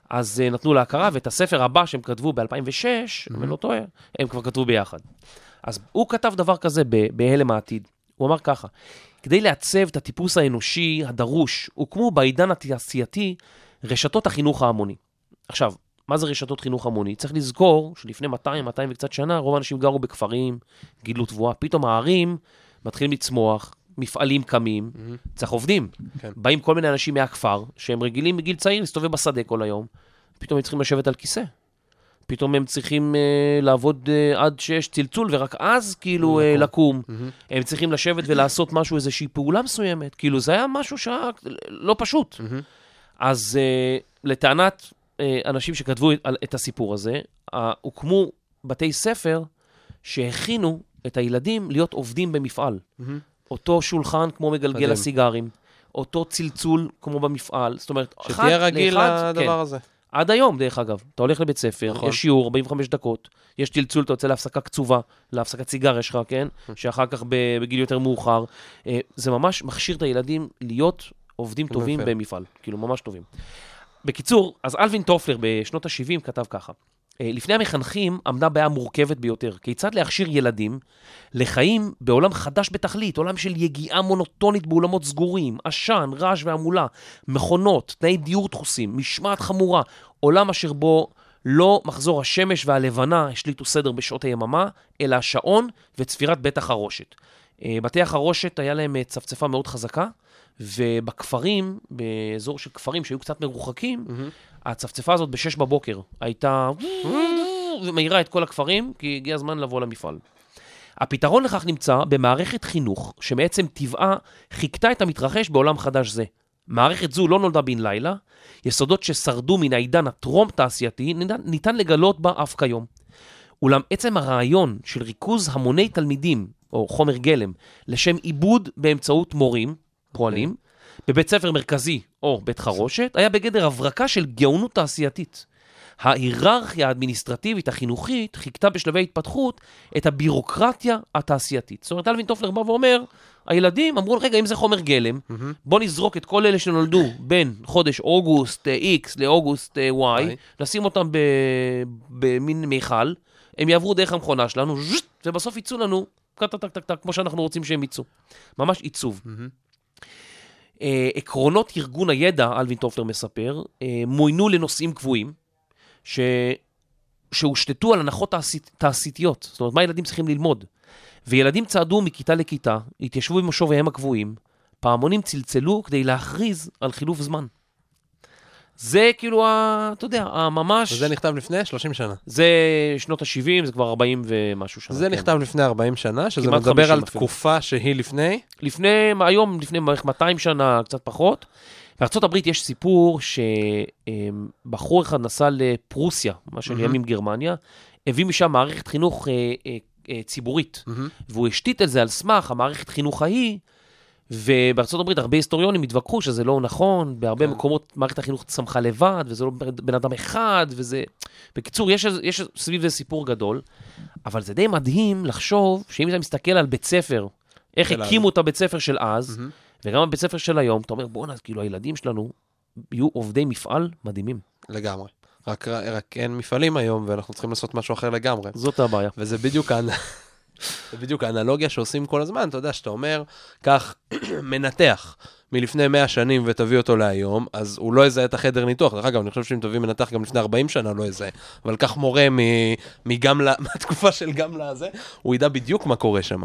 אז uh, נתנו לה הכרה, ואת הספר הבא שהם כתבו ב-2006, אם. אני לא טועה, הם כבר כתבו ביחד. אז הוא כתב דבר כזה בהלם העתיד. הוא אמר ככה, כדי לעצב את הטיפוס האנושי הדרוש, הוקמו בעידן התעשייתי רשתות החינוך ההמוני. עכשיו, מה זה רשתות חינוך המוני? צריך לזכור שלפני 200, 200 וקצת שנה, רוב האנשים גרו בכפרים, גידלו תבואה, פתאום הערים מתחילים לצמוח, מפעלים קמים, מהמם. צריך עובדים. כן. באים כל מיני אנשים מהכפר, שהם רגילים בגיל צעיר להסתובב בשדה כל היום, פתאום הם צריכים לשבת על כיסא. פתאום הם צריכים uh, לעבוד uh, עד שיש צלצול, ורק אז כאילו uh, לקום. מהמם. הם צריכים לשבת ולעשות משהו, איזושהי פעולה מסוימת. כאילו, זה היה משהו שהיה לא פשוט. מהמם. אז uh, לטענת uh, אנשים שכתבו את, את הסיפור הזה, uh, הוקמו בתי ספר שהכינו את הילדים להיות עובדים במפעל. מהמם. אותו שולחן כמו מגלגל מדהים. הסיגרים, אותו צלצול כמו במפעל, זאת אומרת, אחד שתהיה רגיל לאחד, כן. לדבר הזה. עד היום, דרך אגב, אתה הולך לבית ספר, נכון. יש שיעור 45 דקות, יש צלצול, אתה יוצא להפסקה קצובה, להפסקת סיגר יש לך, כן? שאחר כך בגיל יותר מאוחר. אה, זה ממש מכשיר את הילדים להיות עובדים טובים. במפעל, כאילו ממש טובים. בקיצור, אז אלווין טופלר בשנות ה-70 כתב ככה: לפני המחנכים עמדה בעיה מורכבת ביותר, כיצד להכשיר ילדים לחיים בעולם חדש בתכלית, עולם של יגיעה מונוטונית באולמות סגורים, עשן, רעש והמולה, מכונות, תנאי דיור דחוסים, משמעת חמורה, עולם אשר בו לא מחזור השמש והלבנה השליטו סדר בשעות היממה, אלא השעון וצפירת בית החרושת. אה, בתי החרושת היה להם אה, צפצפה מאוד חזקה, ובכפרים, באזור של כפרים שהיו קצת מרוחקים. הצפצפה הזאת בשש בבוקר הייתה ומאירה את כל הכפרים, כי הגיע הזמן לבוא למפעל. הפתרון לכך נמצא במערכת חינוך שמעצם טבעה חיכתה את המתרחש בעולם חדש זה. מערכת זו לא נולדה בן לילה, יסודות ששרדו מן העידן הטרום-תעשייתי ניתן, ניתן לגלות בה אף כיום. אולם עצם הרעיון של ריכוז המוני תלמידים, או חומר גלם, לשם עיבוד באמצעות מורים, פועלים, בבית ספר מרכזי או בית חרושת, היה בגדר הברקה של גאונות תעשייתית. ההיררכיה האדמיניסטרטיבית החינוכית חיכתה בשלבי התפתחות את הבירוקרטיה התעשייתית. זאת אומרת, אלווין טופלר בא ואומר, הילדים אמרו, רגע, אם זה חומר גלם, מהמם. בוא נזרוק את כל אלה שנולדו בין חודש אוגוסט אה, X לאוגוסט אה, Y, וואי. נשים אותם במין מיכל, הם יעברו דרך המכונה שלנו, ובסוף יצאו לנו, טק טק טק טק, כמו שאנחנו רוצים שהם יצאו. ממש עיצוב. מהמם. אה, עקרונות ארגון הידע, אלווין טופלר מספר, אה, מוינו לנושאים קבועים, ש... שהושתתו על הנחות תעשית. זאת אומרת, מה ילדים צריכים ללמוד? וילדים צעדו מכיתה לכיתה, התיישבו במושביהם הקבועים, פעמונים צלצלו כדי להכריז על חילוף זמן. זה כאילו, ה... אתה יודע, הממש... וזה נכתב לפני 30 שנה. זה שנות ה-70, זה כבר 40 ומשהו שנה. זה כן. נכתב לפני 40 שנה, שזה מדבר 50 על אפילו. תקופה שהיא לפני. לפני, היום, לפני בערך 200 שנה, קצת פחות. בארה"ב יש סיפור שבחור אחד נסע לפרוסיה, מה מהמם. שלימים גרמניה, הביא משם מערכת חינוך אה, אה, אה, ציבורית, מהמם. והוא השתית את זה על סמך המערכת חינוך ההיא, ובארצות הברית הרבה היסטוריונים התווכחו שזה לא נכון, בהרבה כן. מקומות מערכת החינוך צמחה לבד, וזה לא בן אדם אחד, וזה... בקיצור, יש, יש סביב זה סיפור גדול, אבל זה די מדהים לחשוב שאם אתה מסתכל על בית ספר, איך הקימו את הבית ספר של אז, מהמם. וגם הבית ספר של היום, אתה אומר, בואנה, אז כאילו הילדים שלנו יהיו עובדי מפעל מדהימים. לגמרי. רק, רק אין מפעלים היום, ואנחנו צריכים לעשות משהו אחר לגמרי. זאת הבעיה. וזה בדיוק, האנ... זה בדיוק האנלוגיה שעושים כל הזמן, אתה יודע, שאתה אומר, קח מנתח מלפני 100 שנים ותביא אותו להיום, אז הוא לא יזהה את החדר ניתוח. דרך אגב, אני חושב שאם תביא מנתח גם לפני 40 שנה, לא יזהה. אבל קח מורה מ- מגמלה, מהתקופה של גמלה הזה, הוא ידע בדיוק מה קורה שם.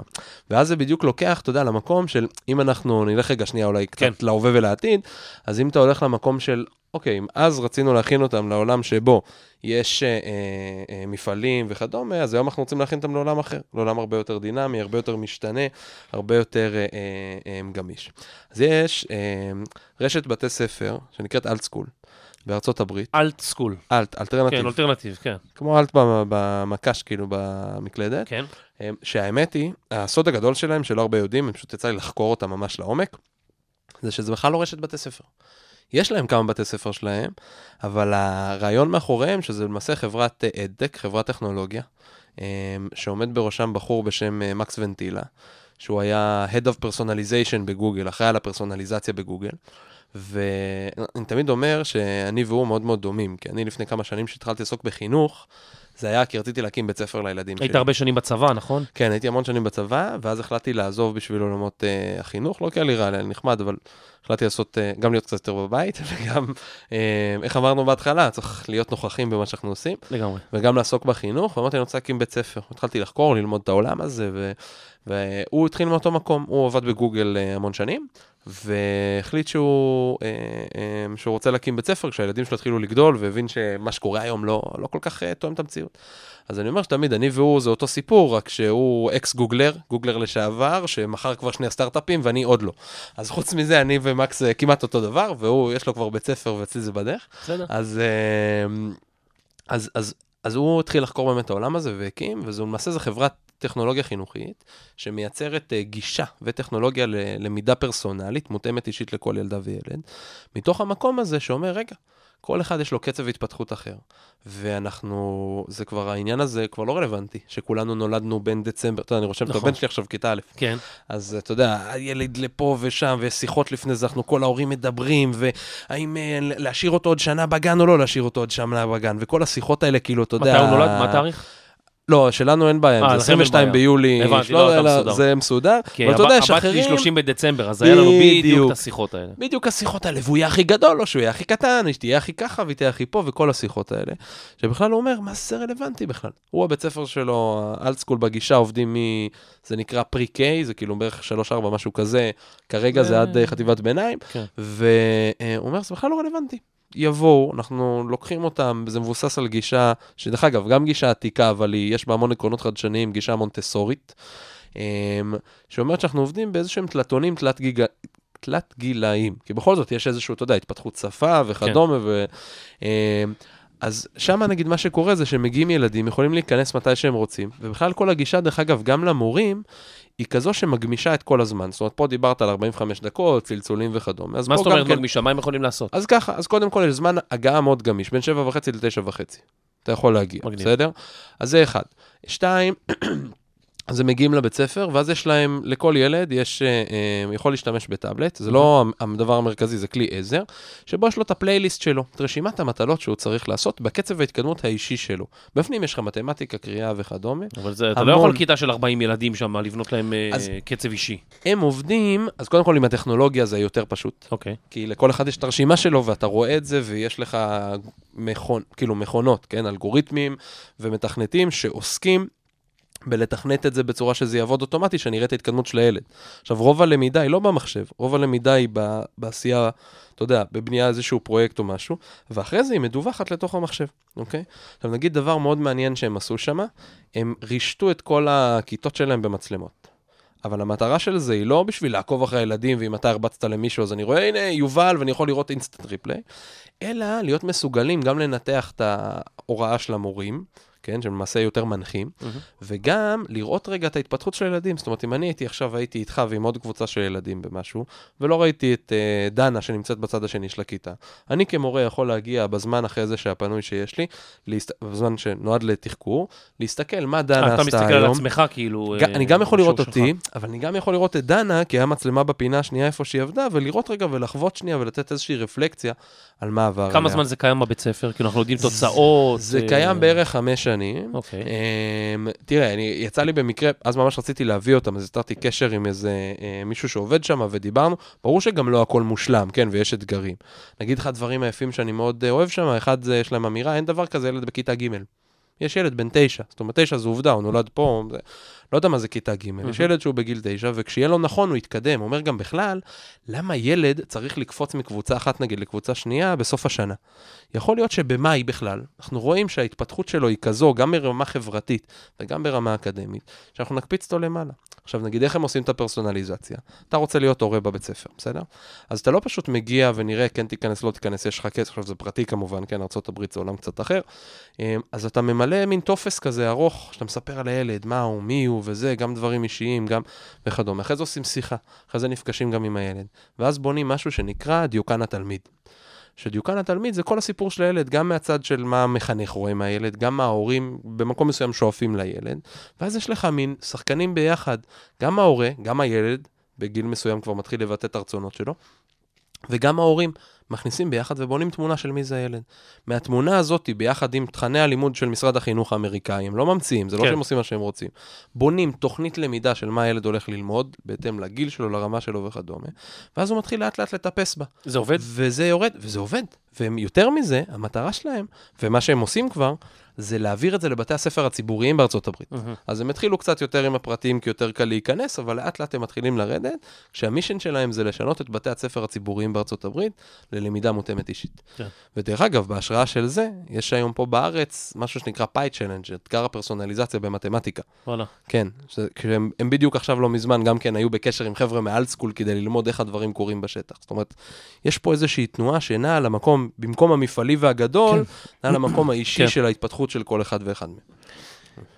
ואז זה בדיוק לוקח, אתה יודע, למקום של, אם אנחנו נלך רגע שנייה אולי קצת כן. להווה ולעתיד, אז אם אתה הולך למקום של, אוקיי, אם אז רצינו להכין אותם לעולם שבו יש אה, אה, מפעלים וכדומה, אז היום אנחנו רוצים להכין אותם לעולם אחר, לעולם הרבה יותר דינמי, הרבה יותר משתנה, הרבה יותר אה, אה, אה, גמיש. אז יש אה, רשת בתי ספר שנקראת AltSchool בארצות הברית, AltSchool. alt, alternative, כן, alternative, כן. כמו alt במ- במקש, כאילו, במקלדת, כן. אה, שהאמת היא, הסוד הגדול שלהם, שלא הרבה יודעים, פשוט יצא לי לחקור אותם ממש לעומק, זה שזה בכלל לא רשת בתי ספר. יש להם כמה בתי ספר שלהם, אבל הרעיון מאחוריהם, שזה למעשה חברת אדטק, חברת טכנולוגיה, אה, שעומד בראשם בחור בשם אה, מקס ונטילה, שהוא היה Head of Personalization בגוגל, אחראי על הפרסונליזציה בגוגל. ואני תמיד אומר שאני והוא מאוד מאוד דומים, כי אני לפני כמה שנים שהתחלתי לעסוק בחינוך, זה היה כי רציתי להקים בית ספר לילדים שלי. היית הרבה שנים בצבא, נכון? כן, הייתי המון שנים בצבא, ואז החלטתי לעזוב בשביל עולמות אה, החינוך, לא כי היה לי רע, היה לי נחמד, אבל החלטתי לעשות, אה, גם להיות קצת יותר בבית, וגם, אה, איך אמרנו בהתחלה, צריך להיות נוכחים במה שאנחנו עושים, לגמרי. וגם לעסוק בחינוך, ואמרתי, אני רוצה להקים בית ספר. התחלתי לחקור, ללמוד את העולם הזה, ו... והוא התחיל מאותו מקום, הוא עבד בגוגל אה, המון שנים, והחליט שהוא, שהוא רוצה להקים בית ספר כשהילדים שלו התחילו לגדול, והבין שמה שקורה היום לא, לא כל כך תואם את המציאות. אז אני אומר שתמיד, אני והוא זה אותו סיפור, רק שהוא אקס גוגלר, גוגלר לשעבר, שמכר כבר שני הסטארט-אפים ואני עוד לא. אז חוץ מזה, אני ומקס זה כמעט אותו דבר, והוא, יש לו כבר בית ספר ואצלי זה בדרך. בסדר. אז, אה, אז, אז, אז הוא התחיל לחקור באמת את העולם הזה והקים, וזו למעשה זו חברת טכנולוגיה חינוכית, שמייצרת אה, גישה וטכנולוגיה ללמידה פרסונלית, מותאמת אישית לכל ילדה וילד, מתוך המקום הזה שאומר, רגע, כל אחד יש לו קצב התפתחות אחר. ואנחנו, זה כבר, העניין הזה כבר לא רלוונטי, שכולנו נולדנו בין דצמבר, אתה יודע, אני רושם את נכון. הבן שלי עכשיו כיתה א', כן. אז אתה יודע, הילד לפה ושם, ויש שיחות לפני זה, אנחנו כל ההורים מדברים, והאם אה, להשאיר אותו עוד שנה בגן או לא להשאיר אותו עוד שנה בגן, וכל השיחות האלה, כאילו, אתה יודע... מתי הוא נולד? מה התאריך? לא, שלנו אין בעיה, אה, זה לכם אין 22 בעיה. ביולי, הבנתי, לא, לא, אלא. זה מסודר. כי אבל אתה יודע, הבת שלי שאחרים... 30 בדצמבר, אז היה לנו בדיוק. את השיחות האלה. בדיוק השיחות האלה, והוא יהיה הכי גדול, או שהוא יהיה הכי קטן, היא תהיה הכי ככה והיא תהיה הכי פה, וכל השיחות האלה. שבכלל הוא אומר, מה זה רלוונטי בכלל? הוא, הבית ספר שלו, האלט סקול בגישה, עובדים מ... זה נקרא פרי-קיי, זה כאילו בערך 3-4, משהו כזה, כרגע זה עד אה, חטיבת ביניים, כן. והוא אומר, זה בכלל לא רלוונטי. יבואו, אנחנו לוקחים אותם, זה מבוסס על גישה, שדרך אגב, גם גישה עתיקה, אבל היא, יש בה המון עקרונות חדשניים, גישה מונטסורית, אמ, שאומרת שאנחנו עובדים באיזה שהם תלתונים תלת גיגה... תלת גילאים, כי בכל זאת יש איזשהו, אתה יודע, התפתחות שפה וכדומה, ו... אמ, אז שם נגיד מה שקורה זה שמגיעים ילדים, יכולים להיכנס מתי שהם רוצים, ובכלל כל הגישה, דרך אגב, גם למורים, היא כזו שמגמישה את כל הזמן. זאת אומרת, פה דיברת על 45 דקות, צלצולים וכדומה. מה זאת אומרת כן- מגמישה? מה הם יכולים לעשות? אז ככה, אז קודם כל יש זמן הגעה מאוד גמיש, בין שבע וחצי לתשע וחצי. אתה יכול להגיע, מגניב. בסדר? אז זה אחד. שתיים, אז הם מגיעים לבית ספר, ואז יש להם, לכל ילד יש, אה, אה, יכול להשתמש בטאבלט, זה לא הדבר המרכזי, זה כלי עזר, שבו יש לו את הפלייליסט שלו, את רשימת המטלות שהוא צריך לעשות בקצב ההתקדמות האישי שלו. בפנים יש לך מתמטיקה, קריאה וכדומה. אבל זה, אתה המון. לא יכול כיתה של 40 ילדים שם, לבנות להם אה, אז- קצב אישי. הם עובדים, אז קודם כל עם הטכנולוגיה זה יותר פשוט. אוקיי. כי לכל אחד יש את הרשימה שלו, ואתה רואה את זה, ויש לך מכון, כאילו מכונות, כן, אלגוריתמים ומתכנתים שעוסקים בלתכנת את זה בצורה שזה יעבוד אוטומטי, שאני אראה את ההתקדמות של הילד. עכשיו, רוב הלמידה היא לא במחשב, רוב הלמידה היא בעשייה, אתה יודע, בבנייה איזשהו פרויקט או משהו, ואחרי זה היא מדווחת לתוך המחשב, אוקיי? עכשיו, נגיד דבר מאוד מעניין שהם עשו שם, הם רישתו את כל הכיתות שלהם במצלמות. אבל המטרה של זה היא לא בשביל לעקוב אחרי הילדים, ואם אתה הרבצת למישהו, אז אני רואה, הנה, יובל, ואני יכול לראות instant replay, אלא להיות מסוגלים גם לנתח את ההוראה של המורים, כן, שהם למעשה יותר מנחים, וגם לראות רגע את ההתפתחות של הילדים. זאת אומרת, אם אני הייתי עכשיו, הייתי איתך ועם עוד קבוצה של ילדים במשהו, ולא ראיתי את uh, דנה שנמצאת בצד השני של הכיתה, אני כמורה יכול להגיע בזמן אחרי זה שהפנוי שיש לי, להסת... בזמן שנועד לתחקור, להסתכל מה דנה אה, אתה עשתה מסתכל על היום. עצמך כאילו... ג- אה, אני גם יכול לראות אותי, שלך. אבל אני גם יכול לראות את דנה, כי היה מצלמה בפינה השנייה איפה שהיא עבדה, ולראות רגע ולחוות שנייה ולתת איזושהי רפלקציה על מה עבר כמה עליה. זמן זה קיים בבית ספר? כאילו אנחנו יודעים תוצאות. זה אה, קיים בערך חמש שנים. אוקיי. אמ, תראה, אני, יצא לי במקרה, אז ממש רציתי להביא אותם, אז יצרתי קשר עם איזה אה, מישהו שעובד שם ודיברנו. ברור שגם לא הכל מושלם, כן, ויש אתגרים. נגיד לך הדברים היפים שאני מאוד אה, אוהב שם, אחד זה, יש להם אמירה, אין דבר כזה ילד בכיתה ג'. יש ילד בן תשע, זאת אומרת, תשע זו עובדה, הוא נולד פה, זה, לא יודע מה זה כיתה ג', יש ילד שהוא בגיל תשע, וכשיהיה לו נכון, הוא יתקדם. אומר גם בכלל, למה ילד צריך לקפוץ מקבוצה אחת, נגיד, לקבוצה שנייה בסוף השנה? יכול להיות שבמאי בכלל, אנחנו רואים שההתפתחות שלו היא כזו, גם ברמה חברתית וגם ברמה אקדמית, שאנחנו נקפיץ אותו למעלה. עכשיו, נגיד, איך הם עושים את הפרסונליזציה? אתה רוצה להיות הורה בבית ספר, בסדר? אז אתה לא פשוט מגיע ונראה, כן תיכנס, לא תיכנס, יש לך כסף, עכשיו זה פרטי כמובן, כן, ארה"ב זה עולם קצת אחר. אמ, אז אתה ממלא מין טופס כזה ארוך, שאתה מספר על הילד, מה הוא, מי הוא וזה, גם דברים אישיים, גם וכדומה. אחרי זה עושים שיחה, אחרי זה נפגשים גם עם הילד. ואז בונים משהו שנקרא דיוקן התלמיד. שדיוקן התלמיד זה כל הסיפור של הילד, גם מהצד של מה המחנך רואה מהילד, גם מה ההורים במקום מסוים שואפים לילד, ואז יש לך מין שחקנים ביחד, גם ההורה, גם הילד, בגיל מסוים כבר מתחיל לבטא את הרצונות שלו, וגם ההורים מכניסים ביחד ובונים תמונה של מי זה הילד. מהתמונה הזאת, ביחד עם תכני הלימוד של משרד החינוך האמריקאי, הם לא ממציאים, זה לא כן. שהם עושים מה שהם רוצים. בונים תוכנית למידה של מה הילד הולך ללמוד, בהתאם לגיל שלו, לרמה שלו וכדומה, ואז הוא מתחיל לאט לאט לטפס בה. זה עובד? וזה יורד, וזה עובד. ויותר מזה, המטרה שלהם, ומה שהם עושים כבר, זה להעביר את זה לבתי הספר הציבוריים בארצות הברית. מהמם. אז הם התחילו קצת יותר עם הפרטיים, כי יותר קל להיכנס, אבל לאט לאט הם מתחילים לרדת, כשהמישן שלהם זה לשנות את בתי הספר הציבוריים בארצות הברית ללמידה מותאמת אישית. כן. ודרך אגב, בהשראה של זה, יש היום פה בארץ משהו שנקרא פאי צ'לנג', אתגר הפרסונליזציה במתמטיקה. וואלה. כן, כשהם הם בדיוק עכשיו לא מזמן גם כן היו בקשר עם חבר'ה מאלט סקול כדי ללמוד איך הדברים קורים בשטח. זאת אומרת, יש פה איזושהי תנועה שנעה למקום, במקום המפעלי והגדול, נעה למקום האישי כן. של ההתפתחות של כל אחד ואחד מהם.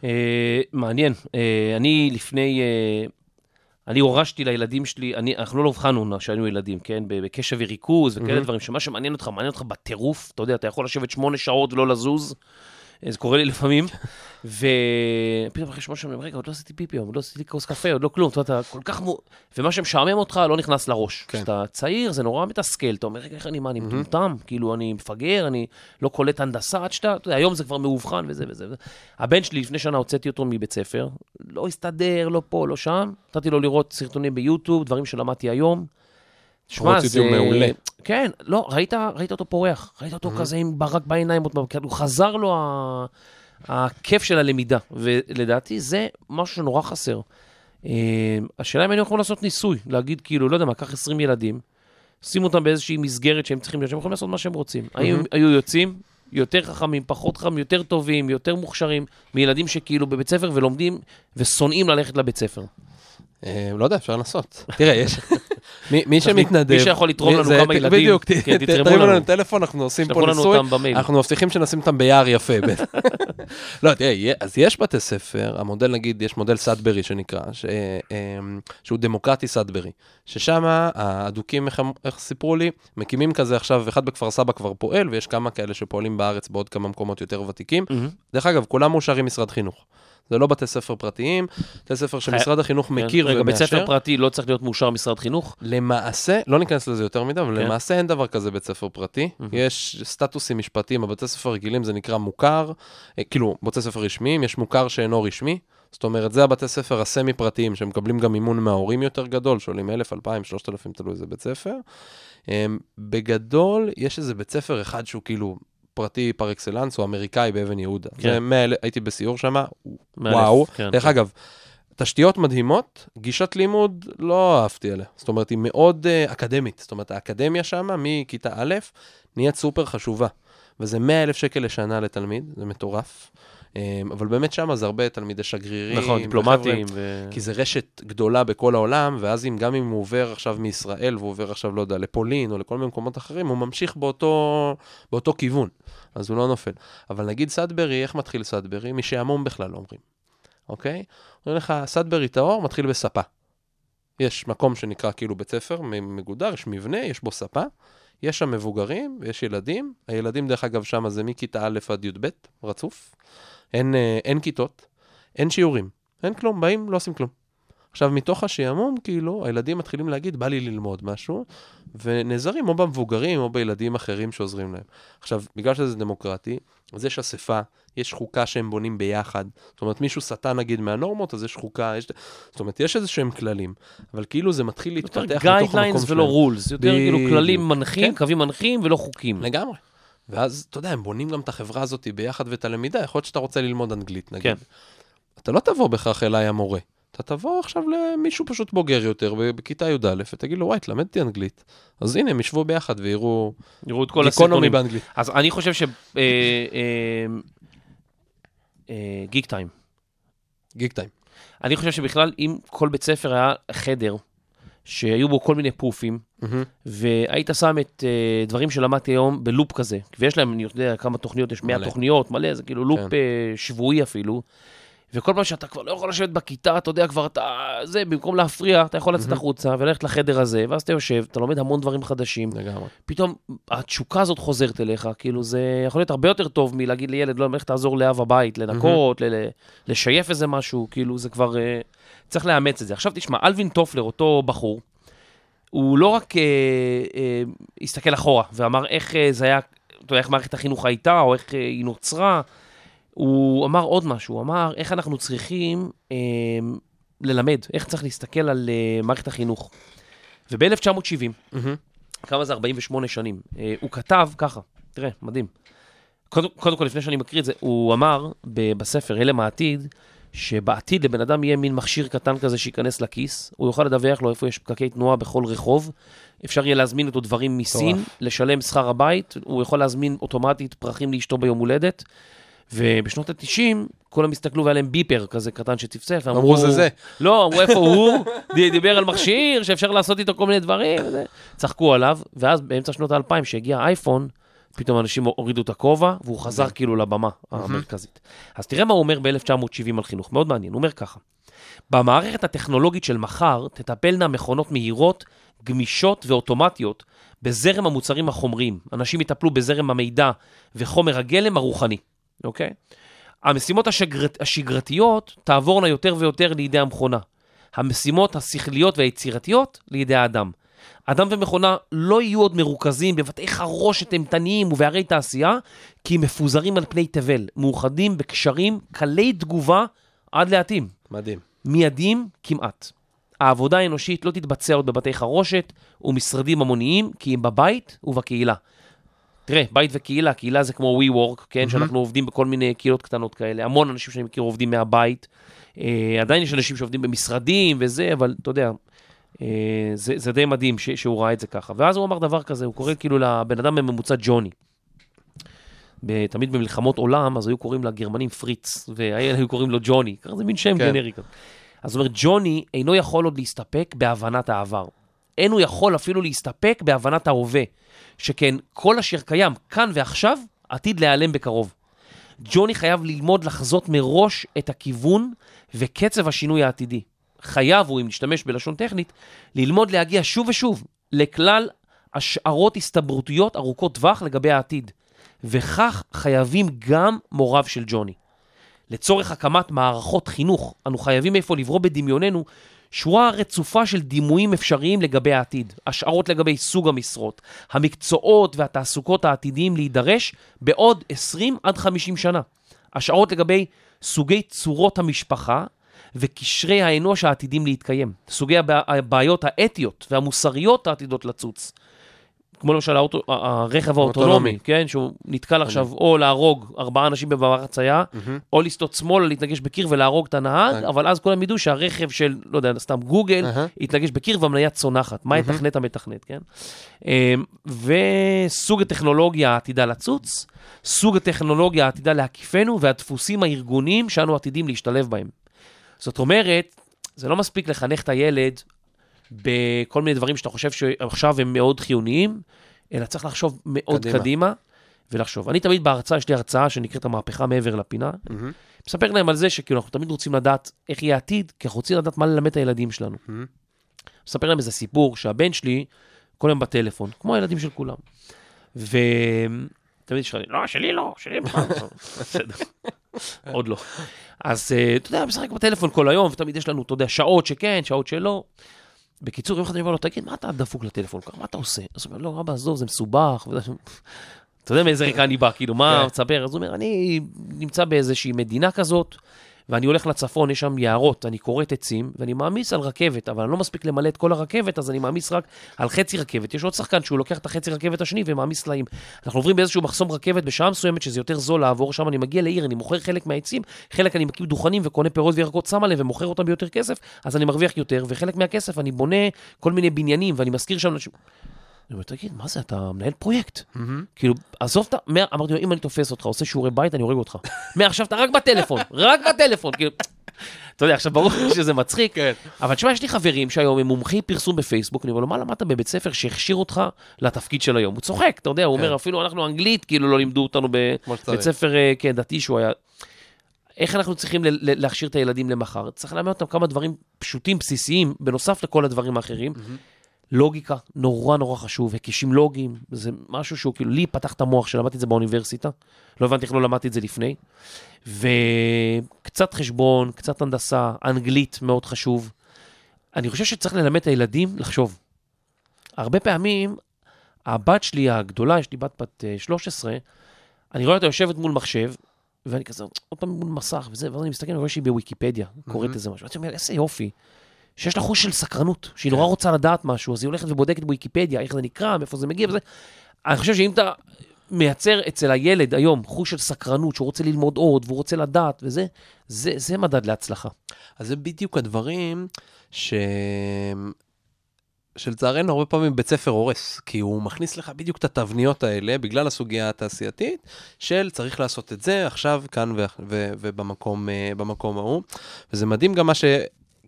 אה, מעניין. אה, אני לפני... אה, אני הורשתי לילדים שלי, אני, אנחנו לא הבחנו כשהיינו ילדים, כן? בקשב וריכוז וכאלה מהמם. דברים, שמה שמעניין אותך, מעניין אותך בטירוף, אתה יודע, אתה יכול לשבת שמונה שעות ולא לזוז, זה קורה לי לפעמים, ופתאום אחרי שמונה שעות, רגע, עוד לא עשיתי פיפי, עוד לא עשיתי כוס קפה, עוד לא כלום, אתה יודע, אתה כל כך... מו... ומה שמשעמם אותך לא נכנס לראש. כן. כשאתה צעיר, זה נורא מתסכל, אתה אומר, רגע, איך אני, מה, אני מטומטם? כאילו, אני מפגר, אני לא קולט הנדסה עד שאתה, אתה יודע, היום זה כבר מאובחן וזה. וזה. הבן שלי, לפני שנה הוצאתי אותו מבית ספר, לא הסתדר, לא פה, לא שם. נתתי לו לראות סרטונים ביוטיוב, דברים שלמדתי היום. שמע, וידאו מעולה. כן, לא, ראית, ראית אותו פורח, ראית אותו כזה עם ברק בעיניים, פעם, כאילו, חזר לו ה... הכיף של הלמידה, ולדעתי זה משהו שנורא חסר. אה, השאלה אם היינו יכולים לעשות ניסוי, להגיד כאילו, לא יודע מה, קח 20 ילדים, שים אותם באיזושהי מסגרת שהם צריכים להיות, שהם יכולים לעשות מה שהם רוצים. האם הם היו יוצאים יותר חכמים, פחות חכמים, יותר טובים, יותר מוכשרים, מילדים שכאילו בבית ספר ולומדים ושונאים ללכת לבית ספר. אה, לא יודע, אפשר לנסות. תראה, יש... מי- שמתנדב... מי שיכול לתרום לנו כמה ילדים, בדיוק, כן, תתרמו לנו. טלפון, אנחנו עושים פה ניסוי. אנחנו מבטיחים שנשים אותם ביער יפה. לא, תראה, אז יש בתי ספר, המודל נגיד, יש מודל סאדברי שנקרא, ש- אמ, שהוא דמוקרטי סאדברי, ששם האדוקים, איך הם- איך סיפרו לי, מקימים כזה עכשיו, אחד בכפר סבא כבר פועל, ויש כמה כאלה שפועלים בארץ בעוד כמה מקומות יותר ותיקים. דרך אגב, כולם מאושרים משרד חינוך. זה לא בתי ספר פרטיים, בתי ספר שמשרד החינוך מכיר כן. רגע, בית ספר ומאשר. פרטי לא צריך להיות מאושר משרד חינוך? למעשה, לא ניכנס לזה יותר מדי, אבל כן. למעשה אין דבר כזה בית ספר פרטי. יש סטטוסים משפטיים, בבתי ספר רגילים זה נקרא מוכר, אה, כאילו, בתי ספר רשמיים, יש מוכר שאינו רשמי. זאת אומרת, זה הבתי ספר הסמי-פרטיים, שמקבלים גם מימון מההורים יותר גדול, שעולים 1,000, 2,000, 3,000, תלוי איזה בית ספר. אמ, בגדול, יש איזה בית ספר אחד שהוא כאילו פרטי פר אקסלנס, הוא אמריקאי באבן יהודה. כן. 100, הייתי בסיור שם, וואו. כן. דרך אגב, תשתיות מדהימות, גישת לימוד, לא אהבתי עליה. זאת אומרת, היא מאוד uh, אקדמית. זאת אומרת, האקדמיה שם, מכיתה א', נהיית סופר חשובה. וזה 100 אלף שקל לשנה לתלמיד, זה מטורף. Um, אבל באמת שם זה הרבה תלמידי שגרירים. נכון, דיפלומטים. ו... כי זה רשת גדולה בכל העולם, ואז אם, גם אם הוא עובר עכשיו מישראל, והוא עובר עכשיו, לא יודע, לפולין או לכל מיני מקומות אחרים, הוא ממשיך באותו, באותו כיוון, אז הוא לא נופל. אבל נגיד סאדברי, איך מתחיל סאדברי? משעמום בכלל לא אומרים, אוקיי? אומרים לך, סאדברי טהור מתחיל בספה. יש מקום שנקרא כאילו בית ספר מגודר, יש מבנה, יש בו ספה, יש שם מבוגרים ויש ילדים. הילדים, דרך אגב, שם זה מכיתה א' עד י"ב, רצוף. אין, אה, אין כיתות, אין שיעורים, אין כלום, באים, לא עושים כלום. עכשיו, מתוך השעמום, כאילו, הילדים מתחילים להגיד, בא לי ללמוד משהו, ונעזרים או במבוגרים או בילדים אחרים שעוזרים להם. עכשיו, בגלל שזה דמוקרטי, אז יש אספה, יש חוקה שהם בונים ביחד. זאת אומרת, מישהו סטה נגיד מהנורמות, אז יש חוקה, יש... זאת אומרת, יש איזה שהם כללים, אבל כאילו זה מתחיל להתפתח יותר מתוך המקום guidelines שלהם. ולא rules, יותר כאילו. כללים מנחים, כן. קווים מנחים ולא חוקים. לגמרי. ואז, אתה יודע, הם בונים גם את החברה הזאת ביחד ואת הלמידה. יכול להיות שאתה רוצה ללמוד אנגלית, נגיד. כן. אתה לא תבוא בהכרח אליי המורה. אתה תבוא עכשיו למישהו פשוט בוגר יותר, בכיתה י"א, ותגיד לו, וואי, תלמד אותי אנגלית. אז הנה, הם ישבו ביחד ויראו יראו את כל הסרטונים. באנגלית. אז אני חושב ש... אה, Geektime. גיק טיים. אני חושב שבכלל, אם כל בית ספר היה חדר, שהיו בו כל מיני פופים, והיית שם את uh, דברים שלמדתי היום בלופ כזה, ויש להם, אני יודע כמה תוכניות, יש 100 מלא. תוכניות, מלא, זה כאילו לופ כן. uh, שבועי אפילו. וכל פעם שאתה כבר לא יכול לשבת בכיתה, אתה יודע, כבר אתה, זה, במקום להפריע, אתה יכול לצאת החוצה וללכת לחדר הזה, ואז אתה יושב, אתה לומד המון דברים חדשים. לגמרי. פתאום התשוקה הזאת חוזרת אליך, כאילו זה יכול להיות הרבה יותר טוב מלהגיד לילד, לא, לך תעזור לאב הבית, לנקות, ל- לשייף איזה משהו, כאילו זה כבר, אה, צריך לאמץ את זה. עכשיו תשמע, אלווין טופלר, אותו בחור, הוא לא רק אה, אה, הסתכל אחורה ואמר איך אה, זה היה, אתה יודע, איך מערכת החינוך הייתה, או איך אה, היא נוצרה, הוא אמר עוד משהו, הוא אמר איך אנחנו צריכים אה, ללמד, איך צריך להסתכל על אה, מערכת החינוך. וב-1970, כמה זה 48 שנים. אה, הוא כתב ככה, תראה, מדהים. קודם, קודם כל, לפני שאני מקריא את זה, הוא אמר ב- בספר הלם העתיד, שבעתיד לבן אדם יהיה מין מכשיר קטן כזה שייכנס לכיס, הוא יוכל לדווח לו איפה יש פקקי תנועה בכל רחוב, אפשר יהיה להזמין אותו דברים מסין. לשלם שכר הבית, הוא יכול להזמין אוטומטית פרחים לאשתו ביום הולדת, ובשנות ה-90, כולם הסתכלו והיה להם ביפר כזה קטן שצפצף, אמרו, זה זה. לא, אמרו איפה הוא, דיבר על מכשיר שאפשר לעשות איתו כל מיני דברים. צחקו עליו, ואז באמצע שנות האלפיים, כשהגיע האייפון, פתאום אנשים הורידו את הכובע, והוא חזר כאילו לבמה המרכזית. אז תראה מה הוא אומר ב-1970 על חינוך, מאוד מעניין, הוא אומר ככה: במערכת הטכנולוגית של מחר תטפלנה מכונות מהירות, גמישות ואוטומטיות בזרם המוצרים החומריים. אנשים יטפלו בזרם המידע וחומר הגלם הרוחני, אוקיי? המשימות השגרת, השגרתיות תעבורנה יותר ויותר לידי המכונה. המשימות השכליות והיצירתיות לידי האדם. אדם ומכונה לא יהיו עוד מרוכזים בבתי חרושת אימתניים ובערי תעשייה, כי הם מפוזרים על פני תבל, מאוחדים בקשרים קלי תגובה עד לעתים. מדהים. מיידיים כמעט. העבודה האנושית לא תתבצע עוד בבתי חרושת ומשרדים המוניים, כי אם בבית ובקהילה. תראה, בית וקהילה, קהילה זה כמו WeWork, כן? שאנחנו עובדים בכל מיני קהילות קטנות כאלה. המון אנשים שאני מכיר עובדים מהבית. אה, עדיין יש אנשים שעובדים במשרדים וזה, אבל אתה יודע, אה, זה, זה די מדהים ש, שהוא ראה את זה ככה. ואז הוא אמר דבר כזה, הוא קורא כאילו לבן אדם בממוצע ג'וני. תמיד במלחמות עולם, אז היו קוראים לגרמנים פריץ, והאלה היו קוראים לו ג'וני, זה מין שם כן. גנרי כזה. אז הוא אומר, ג'וני אינו יכול עוד להסתפק בהבנת העבר. אין הוא יכול אפילו להסתפק בהבנת ההווה, שכן כל אשר קיים כאן ועכשיו עתיד להיעלם בקרוב. ג'וני חייב ללמוד לחזות מראש את הכיוון וקצב השינוי העתידי. חייב הוא, אם נשתמש בלשון טכנית, ללמוד להגיע שוב ושוב לכלל השערות הסתברותיות ארוכות טווח לגבי העתיד. וכך חייבים גם מוריו של ג'וני. לצורך הקמת מערכות חינוך, אנו חייבים איפה לברוא בדמיוננו שורה רצופה של דימויים אפשריים לגבי העתיד, השערות לגבי סוג המשרות, המקצועות והתעסוקות העתידיים להידרש בעוד 20 עד 50 שנה, השערות לגבי סוגי צורות המשפחה וקשרי האנוש העתידים להתקיים, סוגי הבע- הבעיות האתיות והמוסריות העתידות לצוץ. כמו למשל האוטו, הרכב האוטונומי, אוטונומי. כן, שהוא נתקל עכשיו או להרוג ארבעה אנשים במעבר חצייה, או לסטות שמאלה, להתנגש בקיר ולהרוג את הנהג, כן. אבל אז כולם ידעו שהרכב של, לא יודע, סתם גוגל, אהה. יתנגש בקיר והמניה צונחת. מה יתכנת המתכנת, כן? אמ, וסוג הטכנולוגיה העתידה לצוץ, סוג הטכנולוגיה העתידה להקיפנו, והדפוסים הארגוניים שאנו עתידים להשתלב בהם. זאת אומרת, זה לא מספיק לחנך את הילד בכל מיני דברים שאתה חושב שעכשיו הם מאוד חיוניים, אלא צריך לחשוב מאוד קדימה. קדימה, ולחשוב. אני תמיד בהרצאה, יש לי הרצאה שנקראת המהפכה מעבר לפינה, מהמם. מספר להם על זה שכאילו אנחנו תמיד רוצים לדעת איך יהיה העתיד, כי אנחנו רוצים לדעת מה ללמד את הילדים שלנו. מהמם. מספר להם איזה סיפור שהבן שלי כל היום בטלפון, כמו הילדים של כולם. ותמיד יש לך, לא, שלי לא, שלי לא. בסדר. עוד לא. אז אה, אתה יודע, משחק בטלפון כל היום, ותמיד יש לנו, אתה יודע, שעות שכן, שעות שלא. בקיצור, יום אחד אני אומר לו, תגיד, מה אתה דפוק לטלפון? ככה, מה אתה עושה? אז הוא אומר, לא, אבא, עזוב, זה מסובך. אתה יודע מאיזה רקע אני בא, כאילו, מה, כן. תספר? אז הוא אומר, אני נמצא באיזושהי מדינה כזאת, ואני הולך לצפון, יש שם יערות, אני כורת עצים, ואני מעמיס על רכבת, אבל אני לא מספיק למלא את כל הרכבת, אז אני מעמיס רק על חצי רכבת. יש עוד שחקן שהוא לוקח את החצי רכבת השני ומעמיס סלעים. אנחנו עוברים באיזשהו מחסום רכבת בשעה מסוימת, שזה יותר זול לעבור שם, אני מגיע לעיר, אני מוכר חלק מהעצים, חלק אני מקים דוכנים וקונה פירות וירקות, שם עליהם ומוכר אותם ביותר כסף, אז אני מרוויח יותר, וחלק מהכסף אני בונה כל מיני בניינים, ואני מזכיר שם. אני אומר, תגיד, מה זה, אתה מנהל פרויקט? כאילו, עזוב את ה... אמרתי לו, אם אני תופס אותך, עושה שיעורי בית, אני הורג אותך. מעכשיו אתה רק בטלפון, רק בטלפון, כאילו... אתה יודע, עכשיו ברור שזה מצחיק, כן. אבל תשמע, יש לי חברים שהיום הם מומחי פרסום בפייסבוק, אני אומר לו, מה למדת בבית ספר שהכשיר אותך לתפקיד של היום? הוא צוחק, אתה יודע, הוא אומר, אפילו אנחנו אנגלית, כאילו לא לימדו אותנו. בבית ספר, אה, כן, דתי שהוא היה... איך אנחנו צריכים להכשיר את הילדים למחר? צריך ללמד אותם כמה דברים פשוטים, בסיסיים, בנוסף לכל הדברים האחרים. לוגיקה, נורא נורא חשוב, היקשים לוגיים, זה משהו שהוא כאילו, לי פתח את המוח שלמדתי את זה באוניברסיטה, לא הבנתי איך לא למדתי את זה לפני, וקצת חשבון, קצת הנדסה, אנגלית מאוד חשוב. אני חושב שצריך ללמד את הילדים לחשוב. הרבה פעמים, הבת שלי הגדולה, יש לי בת בת אה, 13, אני רואה אותה יושבת מול מחשב, ואני כזה, עוד פעם מול מסך וזה, ואז אני מסתכל, אני רואה שהיא בוויקיפדיה, קוראת איזה משהו. אני אומר, איזה יופי. שיש לה חוש של סקרנות, שהיא נורא רוצה לדעת משהו, אז היא הולכת ובודקת בוויקיפדיה, איך זה נקרא, מאיפה זה מגיע וזה. אני חושב שאם אתה מייצר אצל הילד היום חוש של סקרנות, שהוא רוצה ללמוד עוד, והוא רוצה לדעת וזה, זה, זה מדד להצלחה. אז זה בדיוק הדברים ש... שלצערנו הרבה פעמים בית ספר הורס, כי הוא מכניס לך בדיוק את התבניות האלה, בגלל הסוגיה התעשייתית, של צריך לעשות את זה עכשיו, כאן ו- ו- ובמקום אה, ההוא. וזה מדהים גם מה ש...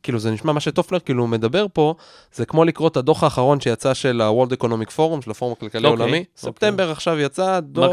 כאילו זה נשמע מה שטופלר כאילו מדבר פה, זה כמו לקרוא את הדוח האחרון שיצא של ה-World Economic Forum, של הפורום הכלכלי אוקיי, העולמי. אוקיי. ספטמבר עכשיו יצא דוח?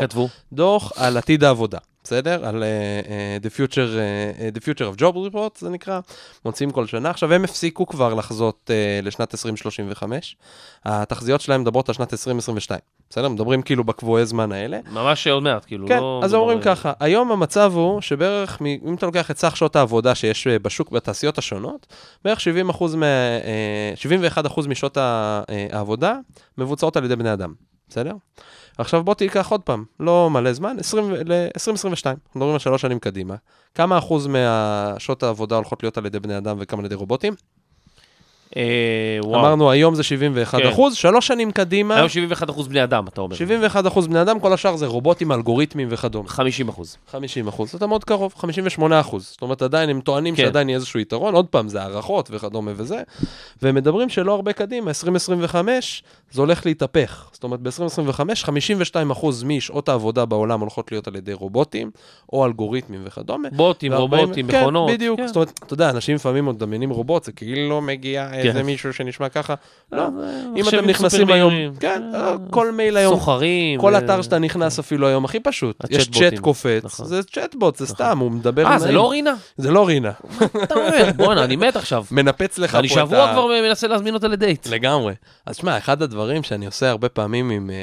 דוח על עתיד העבודה, בסדר? על uh, uh, the, future, uh, the Future of Job Report, זה נקרא, מוציאים כל שנה. עכשיו, הם הפסיקו כבר לחזות uh, לשנת 2035. התחזיות שלהם מדברות על שנת 2022, בסדר? מדברים כאילו בקבועי זמן האלה. ממש עוד מעט, כאילו, כן, לא... אז מדובר אומרים ככה, היום המצב הוא שבערך, מ- אם אתה לוקח את סך שעות העבודה שיש בשוק, בתעשיות השונות, בערך 70 אחוז, מה, אה, 71 אחוז משעות העבודה מבוצעות על ידי בני אדם, בסדר? עכשיו בוא תיקח עוד פעם, לא מלא זמן, 20 ל-2022, אנחנו מדברים על שלוש שנים קדימה. כמה אחוז מהשעות העבודה הולכות להיות על ידי בני אדם וכמה על ידי רובוטים? אה. אמרנו היום זה 71 כן. אחוז, שלוש שנים קדימה, היום 71 אחוז בני אדם, אתה אומר. 71 אחוז בני אדם, כל השאר זה רובוטים, אלגוריתמים וכדומה. 50 אחוז. 50 אחוז, אתה מאוד קרוב, 58 אחוז. זאת אומרת, עדיין הם טוענים כן. שעדיין יהיה איזשהו יתרון, עוד פעם, זה הערכות וכדומה וזה, והם מדברים שלא הרבה קדימה, 2025, זה הולך להתהפך. זאת אומרת, ב-2025, 52 אחוז משעות העבודה בעולם הולכות להיות על ידי רובוטים, או אלגוריתמים וכדומה. בוטים, ו- רובוטים, כן, מכונות. בדיוק, כן. זאת אומרת, אתה יודע, אנשים לפעמים עוד מדמיינים רובוט, זה כאילו מגיע איזה מישהו שנשמע ככה. לא, אה, אם מחשבים אתם נכנסים היום. כן, אה, כל מייל היום, סוחרים. כל אתר שאתה נכנס אפילו היום הכי פשוט, יש צ'אט קופץ, נכון. זה צ'טבוט, זה סתם, הוא מדבר אה, זה. לא רינה? זה לא רינה, אתה אומר, בואנה, אני מת עכשיו. מנפץ לך פה אני את שבוע ה... כבר מנסה להזמין אותה לדייט. לגמרי. אז שמע, אחד הדברים שאני עושה הרבה פעמים עם, אה,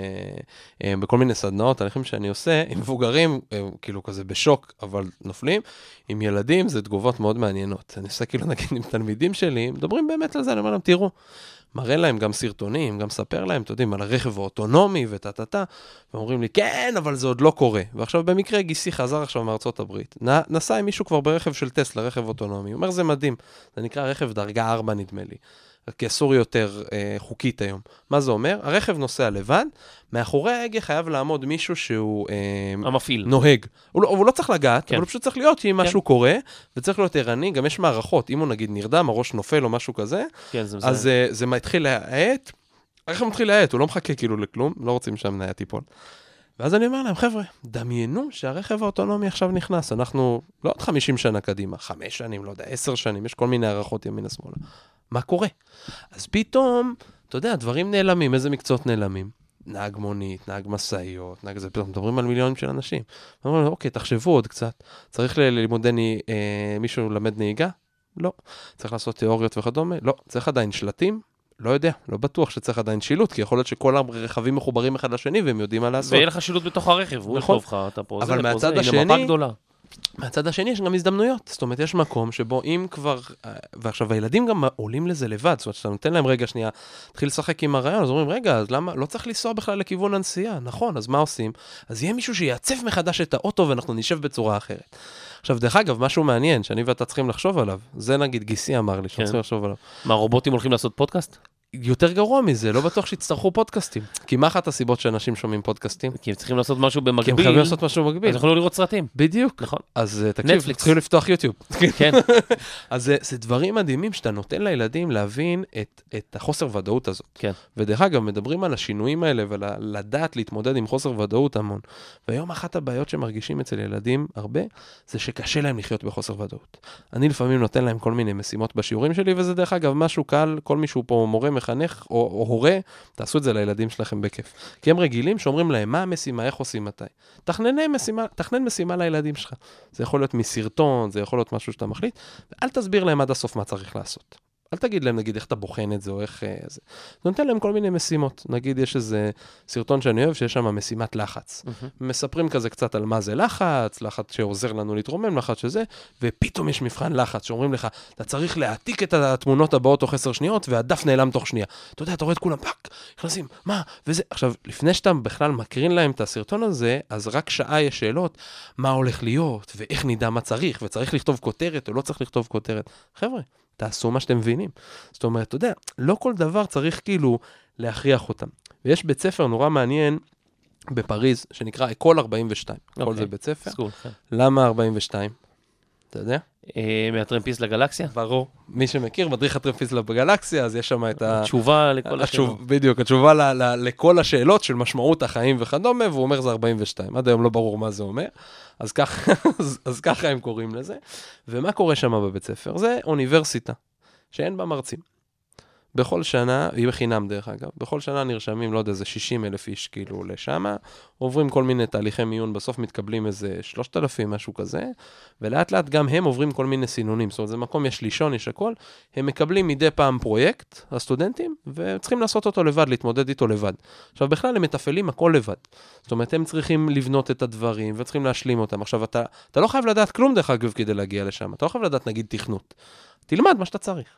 אה, בכל מיני סדנאות, תהליכים שאני עושה, עם מבוגרים, אה, כאילו כזה בשוק, אבל נופלים, עם ילדים זה תגובות מאוד מעניינות. אני עושה כאילו נגיד עם תלמידים שלי, מדברים באמת על זה, אני אומר להם, תראו, מראה להם גם סרטונים, גם ספר להם, אתם יודעים, על הרכב האוטונומי וטה-טה-טה, ואומרים לי, כן, אבל זה עוד לא קורה. ועכשיו במקרה גיסי חזר עכשיו מארצות הברית, נסע עם מישהו כבר ברכב של טסלה, רכב אוטונומי, הוא אומר, זה מדהים, זה נקרא רכב דרגה 4 נדמה לי. כי אסור יותר אה, חוקית היום. מה זה אומר? הרכב נוסע לבד, מאחורי ההגה חייב לעמוד מישהו שהוא אה, המפעיל. נוהג. הוא לא, הוא לא צריך לגעת, כן. אבל הוא פשוט צריך להיות שאם כן. משהו קורה, וצריך להיות ערני, גם יש מערכות, אם הוא נגיד נרדם, הראש נופל או משהו כזה, כן, זה אז אה, זה מתחיל להאט, הרכב מתחיל להאט, הוא לא מחכה כאילו לכלום, לא רוצים שהמניה תיפול. ואז אני אומר להם, חבר'ה, דמיינו שהרכב האוטונומי עכשיו נכנס, אנחנו לא עוד 50 שנה קדימה, חמש שנים, לא יודע, עשר שנים, יש כל מיני הערכות ימינה-שמאלה. מה קורה? אז פתאום, אתה יודע, דברים נעלמים, איזה מקצועות נעלמים? נהג מונית, נהג משאיות, נהג זה, פתאום מדברים על מיליונים של אנשים. אומרים, אוקיי, תחשבו עוד קצת, צריך ללימודי, אה, מישהו ללמד נהיגה? לא. צריך לעשות תיאוריות וכדומה? לא. צריך עדיין שלטים? לא יודע, לא בטוח שצריך עדיין שילוט, כי יכול להיות שכל הרכבים מחוברים אחד לשני והם יודעים מה לעשות. ויהיה לך שילוט בתוך הרכב, הוא נכון. יכתוב לך, אתה פה, אבל זה, פה, מהצד זה, הנה מפה השני- גדולה. מהצד השני יש גם הזדמנויות, זאת אומרת, יש מקום שבו אם כבר, אה, ועכשיו הילדים גם עולים לזה לבד, זאת אומרת, כשאתה נותן להם רגע שנייה, תתחיל לשחק עם הרעיון, אז אומרים, רגע, אז למה, לא צריך לנסוע בכלל לכיוון הנסיעה, נכון, אז מה עושים? אז יהיה מישהו שיעצב מחדש את האוטו ואנחנו נשב בצורה אחרת. עכשיו, דרך אגב, משהו מעניין שאני ואתה צריכים לחשוב עליו, זה נגיד גיסי אמר לי, שאנחנו כן. צריכים לחשוב עליו. מה, רובוטים הולכים לעשות פודקאסט? יותר גרוע מזה, לא בטוח שיצטרכו פודקאסטים. כי מה אחת הסיבות שאנשים שומעים פודקאסטים? כי הם צריכים לעשות משהו כי הם במקביל, חייבים לעשות משהו במקביל. אז יוכלו לראות סרטים. בדיוק. נכון. אז אה, תקשיב, נטפליקס. צריכים לפתוח יוטיוב. כן, אז זה, זה דברים מדהימים שאתה נותן לילדים להבין את, את החוסר ודאות הזאת. כן. ודרך אגב, מדברים על השינויים האלה ולדעת להתמודד עם חוסר ודאות המון. והיום אחת הבעיות שמרגישים אצל ילדים הרבה, זה שקשה להם לחיות בחוסר ודאות. אני לפעמים נותן להם כל מיני משימות בשיעורים שלי, וזה דרך אגב משהו קל, כל מישהו פה מורה, מחנך או, או הורה, תעשו את זה לילדים שלכם בכיף. כי הם רגילים שאומרים להם מה המשימה, איך עושים מתי. משימה, תכנן משימה לילדים שלך. זה יכול להיות מסרטון, זה יכול להיות משהו שאתה מחליט, ואל תסביר להם עד הסוף מה צריך לעשות. אל תגיד להם, נגיד, איך אתה בוחן את זה, או איך... אה, זה. נותן להם כל מיני משימות. נגיד, יש איזה סרטון שאני אוהב, שיש שם משימת לחץ. מספרים כזה קצת על מה זה לחץ, לחץ שעוזר לנו להתרומם, לחץ שזה, ופתאום יש מבחן לחץ שאומרים לך, אתה צריך להעתיק את התמונות הבאות תוך עשר שניות, והדף נעלם תוך שנייה. אתה יודע, אתה רואה את כולם, fuck, נכנסים, מה, וזה. עכשיו, לפני שאתה בכלל מקרין להם את הסרטון הזה, אז רק שעה יש שאלות, מה הולך להיות, ואיך נדע מה צריך, וצריך לכתוב כותרת או לא צריך לכתוב כותרת. חבר'ה, תעשו מה שאתם מבינים. זאת אומרת, אתה יודע, לא כל דבר צריך כאילו להכריח אותם. ויש בית ספר נורא מעניין בפריז, שנקרא École 42. école אוקיי. זה בית ספר. school, כן. למה 42? אתה יודע? אה, מהטרמפיסט לגלקסיה? ברור. מי שמכיר, מדריך הטרמפיסט בגלקסיה, אז יש שם את ה... תשובה לכל השאלות. בדיוק, התשובה ל, ל, לכל השאלות של משמעות החיים וכדומה, והוא אומר זה 42. עד היום לא ברור מה זה אומר, אז, כך, אז, אז ככה הם קוראים לזה. ומה קורה שם בבית ספר? זה אוניברסיטה, שאין בה מרצים. בכל שנה, היא בחינם דרך אגב, בכל שנה נרשמים, לא יודע, איזה 60 אלף איש כאילו לשמה, עוברים כל מיני תהליכי מיון, בסוף מתקבלים איזה 3,000, משהו כזה, ולאט לאט גם הם עוברים כל מיני סינונים, זאת אומרת, זה מקום, יש לישון, יש הכל, הם מקבלים מדי פעם פרויקט, הסטודנטים, וצריכים לעשות אותו לבד, להתמודד איתו לבד. עכשיו, בכלל הם מתפעלים הכל לבד. זאת אומרת, הם צריכים לבנות את הדברים, וצריכים להשלים אותם. עכשיו, אתה, אתה לא חייב לדעת כלום, דרך אגב, כדי להגיע לשם. אתה לא חייב לדעת, נגיד, תכנות. תלמד מה שאתה צריך.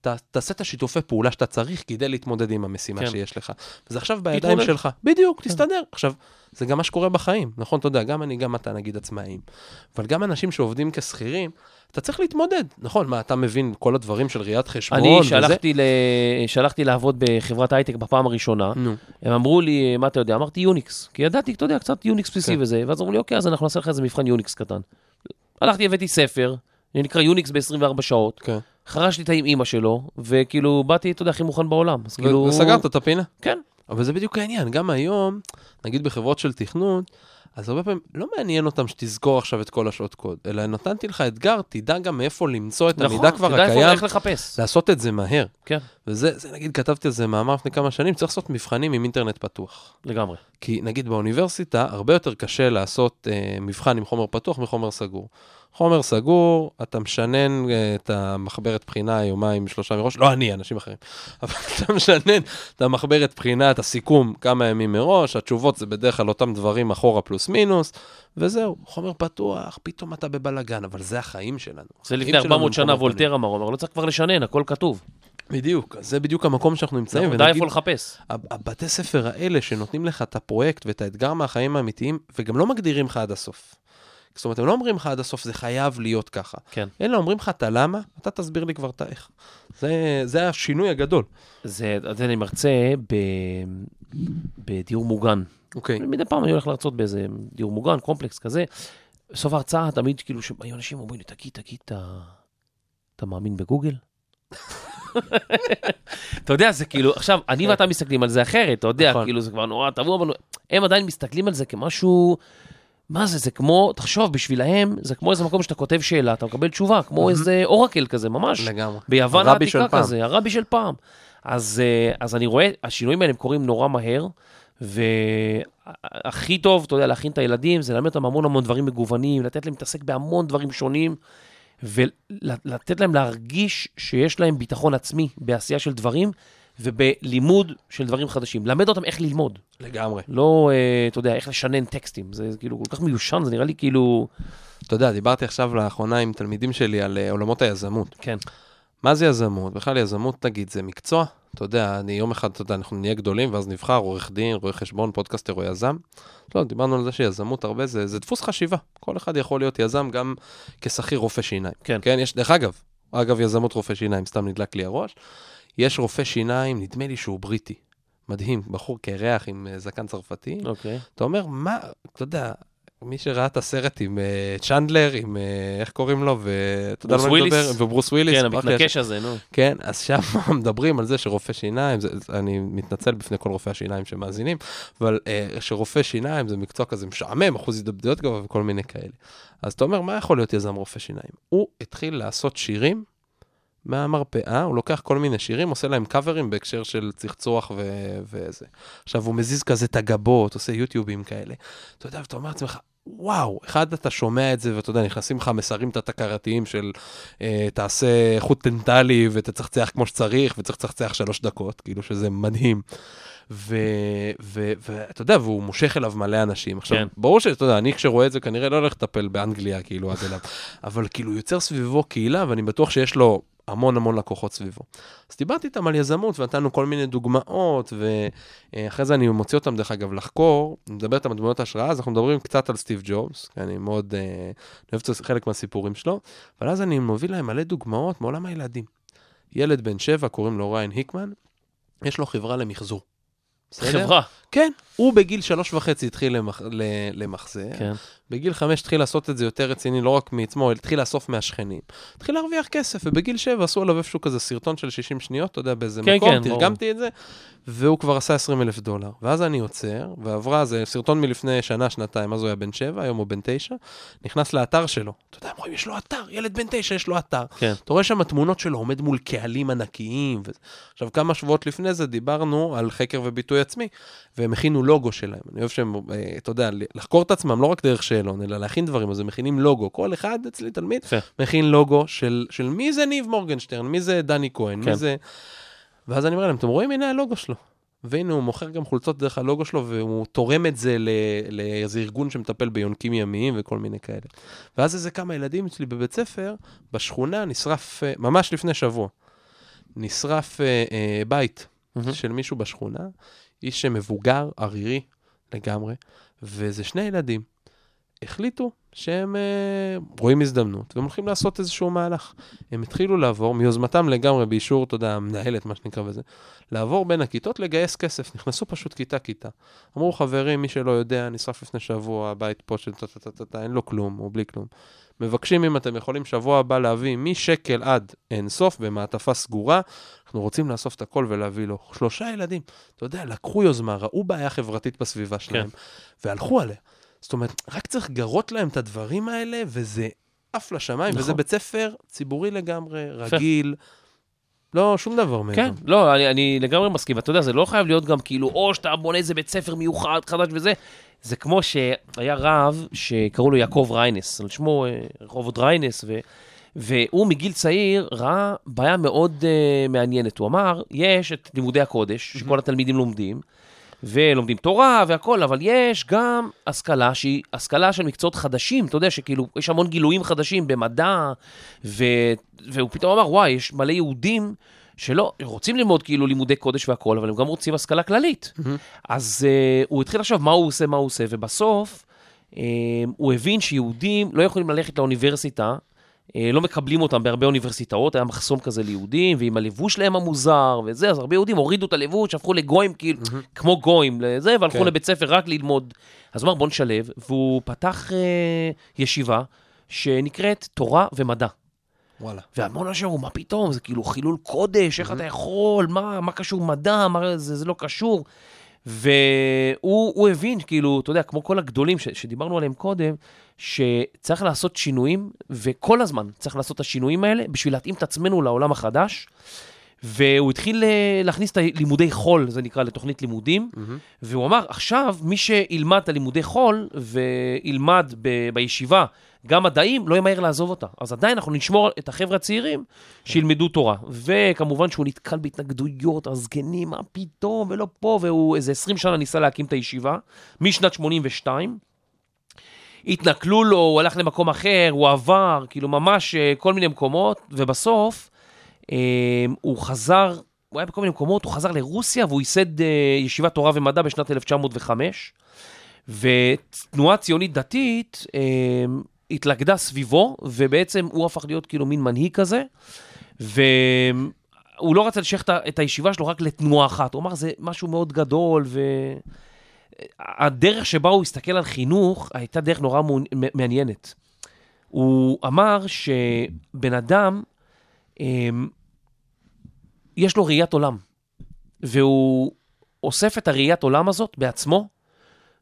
ת, תעשה את השיתופי פעולה שאתה צריך כדי להתמודד עם המשימה כן. שיש לך. וזה עכשיו בידיים תתמודד. שלך. בדיוק, כן. תסתדר. עכשיו, זה גם מה שקורה בחיים, נכון? אתה יודע, גם אני, גם אתה, נגיד, עצמאים. אבל גם אנשים שעובדים כשכירים, אתה צריך להתמודד. נכון, מה, אתה מבין כל הדברים של ראיית חשבון אני וזה? שלחתי, ל... שלחתי לעבוד בחברת הייטק בפעם הראשונה, נו, הם אמרו לי, מה אתה יודע? אמרתי יוניקס, כי ידעתי, אתה יודע, קצת יוניקס בסיסי כן. וזה, ואז אמרו לי, אוקיי, אז אנחנו נעשה לך איזה מבחן יוניקס קטן. הלכתי, הבאתי ספר, נקרא יוניקס ב-24 שעות, כן. חרשתי את עם אימא שלו, וכאילו, באתי, אתה יודע, הכי מוכן בעולם. אז כאילו... וסגרת את הפינה. כן. אבל זה בדיוק העניין, גם היום, נגיד בחברות של תכנות, אז הרבה פעמים לא מעניין אותם שתזכור עכשיו את כל השעות קוד, אלא נתתי לך אתגר, תדע גם מאיפה למצוא את המידע כבר נכון, תדע איפה- הקיים, לחפש. לעשות את זה מהר. כן, וזה, זה נגיד, כתבתי על זה מאמר לפני כמה שנים, צריך לעשות מבחנים עם אינטרנט פתוח. לגמרי. כי נגיד באוניברסיטה, הרבה יותר קשה לעשות אה, מבחן עם חומר פתוח מחומר סגור. חומר סגור, אתה משנן אה, את המחברת בחינה יומיים, שלושה מראש, לא אני, אנשים אחרים, אבל אתה משנן את המחברת בחינה, את הסיכום כמה ימים מראש, התשובות זה בדרך כלל אותם דברים אחורה פלוס מינוס, וזהו, חומר פתוח, פתאום אתה בבלגן, אבל זה החיים שלנו. זה לפני שלנו 400 שנה וולטר אמר, אמר, לא צריך כבר לשנן, הכל כתוב. בדיוק, זה בדיוק המקום שאנחנו נמצאים. די ונגיד- איפה לחפש. הב- הבתי ספר האלה שנותנים לך את הפרויקט ואת האתגר מהחיים האמיתיים, וגם לא מגדירים לך עד הסוף. זאת אומרת, הם לא אומרים לך עד הסוף, זה חייב להיות ככה. כן. אלא אומרים לך את הלמה, אתה תסביר לי כבר את האיך. זה, זה השינוי הגדול. זה, זה אני מרצה ב... בדיור מוגן. אוקיי. מדי פעם אני הולך להרצות באיזה דיור מוגן, קומפלקס כזה. בסוף ההרצאה תמיד כאילו שהיו אנשים אומרים לי, תגיד, תגיד, אתה, אתה מאמין בגוגל? אתה יודע, זה כאילו, עכשיו, אני ואתה מסתכלים על זה אחרת, אתה יודע, נכון. כאילו זה כבר נורא טבוע, אבל הם עדיין מסתכלים על זה כמשהו, מה זה, זה כמו, תחשוב, בשבילהם, זה כמו איזה מקום שאתה כותב שאלה, אתה מקבל תשובה, כמו איזה אורקל כזה, ממש. לגמרי. ביוון העתיקה. כזה, הרבי של פעם. אז, אה, אז אני רואה, השינויים האלה הם קורים נורא מהר, והכי טוב, אתה יודע, להכין את הילדים, זה ללמד אותם המון המון דברים מגוונים, לתת להם להתעסק בהמון דברים שונים, ולתת להם להרגיש שיש להם ביטחון עצמי בעשייה של דברים, ובלימוד של דברים חדשים. למד אותם איך ללמוד, לגמרי. לא, אה, אתה יודע, איך לשנן טקסטים. זה כאילו כל כך מיושן, זה נראה לי כאילו... אתה יודע, דיברתי עכשיו לאחרונה עם תלמידים שלי על אה, עולמות היזמות. כן. מה זה יזמות? בכלל יזמות, נגיד, זה מקצוע? אתה יודע, אני יום אחד, אתה יודע, אנחנו נהיה גדולים, ואז נבחר עורך דין, רואה חשבון, פודקאסטר או יזם. לא, דיברנו על זה שיזמות הרבה זה, זה דפוס חשיבה. כל אחד יכול להיות יזם גם כשכיר רופא שיניים. כן. כן, יש, דרך אגב, אגב, יזמות רופא שיניים, סתם נדלק לי הראש. יש רופא שיניים, נדמה לי שהוא בריטי. מדהים, בחור קרח עם אה, זקן צרפתי. אוקיי. אתה אומר, מה, אתה יודע, מי שראה את הסרט עם uh, צ'נדלר, עם, uh, איך קוראים לו, ואתה יודע מה אני. מדבר? וברוס וויליס. כן, המתנקש הזה, נו. כן, אז שם מדברים על זה שרופא שיניים, זה, אני מתנצל בפני כל רופאי השיניים שמאזינים, אבל uh, שרופא שיניים זה מקצוע כזה משעמם, אחוז התאבדויות גבוה וכל מיני כאלה. אז אתה אומר, מה יכול להיות יזם רופא שיניים? הוא התחיל לעשות שירים מהמרפאה, הוא לוקח כל מיני שירים, עושה להם קאברים בהקשר של צחצוח ו- וזה. עכשיו, הוא מזיז כזה את הגבות, עושה יוטיובים כאלה. אתה יודע, ואתה אומר לעצמך, וואו, אחד, אתה שומע את זה, ואתה יודע, נכנסים לך מסרים תת-הכרתיים של אה, תעשה חוט דנטלי ותצחצח כמו שצריך, וצריך לצחצח שלוש דקות, כאילו שזה מדהים. ואתה יודע, והוא מושך אליו מלא אנשים. עכשיו, כן. ברור שאתה יודע, אני כשרואה את זה כנראה לא הולך לטפל באנגליה, כאילו, עד אליו. אבל כאילו, יוצר סביבו קהילה, ואני בטוח שיש לו המון המון לקוחות סביבו. אז דיברתי איתם על יזמות, ונתנו כל מיני דוגמאות, ואחרי זה אני מוציא אותם, דרך אגב, לחקור, מדבר איתם על דמויות השראה, אז אנחנו מדברים קצת על סטיב ג'ובס, כי אני מאוד, אה, אוהב את חלק מהסיפורים שלו, אבל אז אני מביא להם מלא דוגמאות מעולם הילדים. ילד בן שבע, קוראים לו ריין היקמן, יש לו חברה למחזור. בסדר? חברה. כן, הוא בגיל שלוש וחצי התחיל למח... למחזר, כן. בגיל חמש התחיל לעשות את זה יותר רציני, לא רק מעצמו, אלא התחיל לאסוף מהשכנים. התחיל להרוויח כסף, ובגיל שבע עשו עליו איפשהו כזה סרטון של 60 שניות, אתה יודע, באיזה כן, מקום, כן, ברור. תרגמתי את זה, והוא כבר עשה 20 אלף דולר. ואז אני עוצר, ועברה, זה סרטון מלפני שנה, שנתיים, אז הוא היה בן שבע, היום הוא בן תשע, נכנס לאתר שלו. אתה יודע, הם רואים, יש לו אתר, ילד בן תשע, יש לו אתר. כן. אתה רואה שם תמונות שלו עומד מול קהלים ענקיים. ו... עכשיו, כמה שבועות לפני זה דיברנו על חקר וביטוי עצמי, והם הכינו לוגו שלהם. אני אוהב שהם, אה, אתה יודע, לחקור את עצמם לא רק דרך שאלון, אלא להכין דברים, אז הם מכינים לוגו. כל אחד אצלי, תלמיד. מכין לוגו של, של מי זה ניב מורגנשטרן, מי זה דני כהן, כן. מי זה... ואז אני אומר להם, אתם רואים? הנה הלוגו שלו. והנה, הוא מוכר גם חולצות דרך הלוגו שלו, והוא תורם את זה לאיזה ארגון שמטפל ביונקים ימיים וכל מיני כאלה. ואז איזה כמה ילדים אצלי בבית ספר, בשכונה נשרף, אה, ממש לפני שבוע, נשרף אה, אה, בית מהמם. של מישהו בשכונה, איש מבוגר, ערירי לגמרי, וזה שני ילדים. החליטו שהם אה, רואים הזדמנות, והם הולכים לעשות איזשהו מהלך. הם התחילו לעבור, מיוזמתם לגמרי, באישור, אתה יודע, המנהלת, מה שנקרא וזה, לעבור בין הכיתות, לגייס כסף. נכנסו פשוט כיתה-כיתה. אמרו, חברים, מי שלא יודע, נשרף לפני שבוע, הבית פה של טה-טה-טה-טה, אין לו כלום, או בלי כלום. מבקשים אם אתם יכולים שבוע הבא להביא משקל עד אין סוף במעטפה סגורה, אנחנו רוצים לאסוף את הכל ולהביא לו. שלושה ילדים, אתה יודע, לקחו יוזמה, ראו בעיה חברתית בסביבה שלהם, והלכו עליה. זאת אומרת, רק צריך לגרות להם את הדברים האלה, וזה עף לשמיים, נכון. וזה בית ספר ציבורי לגמרי, רגיל, לא, שום דבר מעבר. כן, לא, אני, אני לגמרי מסכים. אתה יודע, זה לא חייב להיות גם כאילו, או שאתה בונה איזה בית ספר מיוחד, חדש וזה. זה כמו שהיה רב שקראו לו יעקב ריינס, על שמו אה, רחובות ריינס, ו, והוא מגיל צעיר ראה בעיה מאוד uh, מעניינת. הוא אמר, יש את לימודי הקודש, שכל התלמידים לומדים, ולומדים תורה והכול, אבל יש גם השכלה שהיא השכלה של מקצועות חדשים, אתה יודע שכאילו, יש המון גילויים חדשים במדע, ו... והוא פתאום אמר, וואי, יש מלא יהודים שלא, רוצים ללמוד כאילו לימודי קודש והכול, אבל הם גם רוצים השכלה כללית. אז uh, הוא התחיל לחשוב מה הוא עושה, מה הוא עושה, ובסוף uh, הוא הבין שיהודים לא יכולים ללכת לאוניברסיטה, לא מקבלים אותם בהרבה אוניברסיטאות, היה מחסום כזה ליהודים, ועם הלבוש שלהם המוזר וזה, אז הרבה יהודים הורידו את הלבוש, הפכו לגויים, כאילו, כמו גויים לזה, והלכו כן. לבית ספר רק ללמוד. אז הוא אמר, בוא נשלב, והוא פתח אה, ישיבה שנקראת תורה ומדע. וואלה. והמון אנשים אמרו, מה פתאום, זה כאילו חילול קודש, איך אתה יכול, מה, מה קשור מדע, מה, זה, זה לא קשור. והוא הוא הבין, כאילו, אתה יודע, כמו כל הגדולים ש, שדיברנו עליהם קודם, שצריך לעשות שינויים, וכל הזמן צריך לעשות את השינויים האלה בשביל להתאים את עצמנו לעולם החדש. והוא התחיל אה, להכניס את הלימודי חול, זה נקרא, לתוכנית לימודים, מהמם. והוא אמר, עכשיו, מי שילמד את הלימודי חול וילמד ב- בישיבה גם מדעים, לא ימהר לעזוב אותה. אז עדיין אנחנו נשמור את החבר'ה הצעירים שילמדו תורה. וכמובן שהוא נתקל בהתנגדויות, הזקנים, מה פתאום, ולא פה, והוא איזה 20 שנה ניסה להקים את הישיבה, משנת 82. התנכלו לו, הוא הלך למקום אחר, הוא עבר, כאילו ממש אה, כל מיני מקומות, ובסוף אה, הוא חזר, הוא היה בכל מיני מקומות, הוא חזר לרוסיה והוא ייסד אה, ישיבת תורה ומדע בשנת 1905, ותנועה ציונית דתית התלכדה סביבו, ובעצם הוא הפך להיות כאילו מין מנהיג כזה, והוא לא רצה לשייך את הישיבה שלו רק לתנועה אחת, הוא אמר, זה משהו מאוד גדול, ו... הדרך שבה הוא הסתכל על חינוך הייתה דרך נורא מעניינת. הוא אמר שבן אדם, אמ, יש לו ראיית עולם, והוא אוסף את הראיית עולם הזאת בעצמו,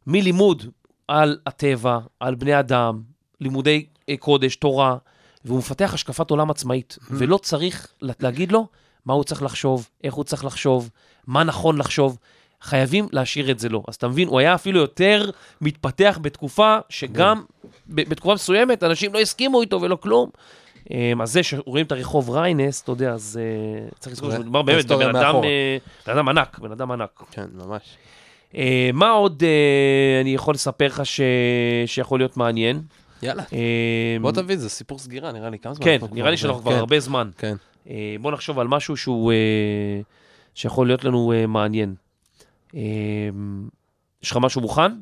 מלימוד על הטבע, על בני אדם, לימודי אה, קודש, תורה, והוא מפתח השקפת עולם עצמאית, ולא צריך לה- להגיד לו מה הוא צריך לחשוב, איך הוא צריך לחשוב, מה נכון לחשוב. חייבים להשאיר את זה לו. אז אתה מבין, הוא היה אפילו יותר מתפתח בתקופה שגם בתקופה מסוימת אנשים לא הסכימו איתו ולא כלום. אמ, אז זה שרואים את הרחוב ריינס, אתה יודע, אז אה, צריך לזכור זה- שמדובר באמת בבן אדם. אה, בן אדם ענק, בן אדם ענק. כן, ממש. אה, מה עוד אני יכול לספר לך שיכול להיות מעניין? יאללה. אה, בוא תביא, זה סיפור סגירה, נראה לי. כמה זמן כן, נראה לי שאנחנו כבר כן, הרבה זמן. כן. בוא נחשוב על משהו שהוא, שיכול להיות לנו מעניין. אה, יש לך משהו מוכן?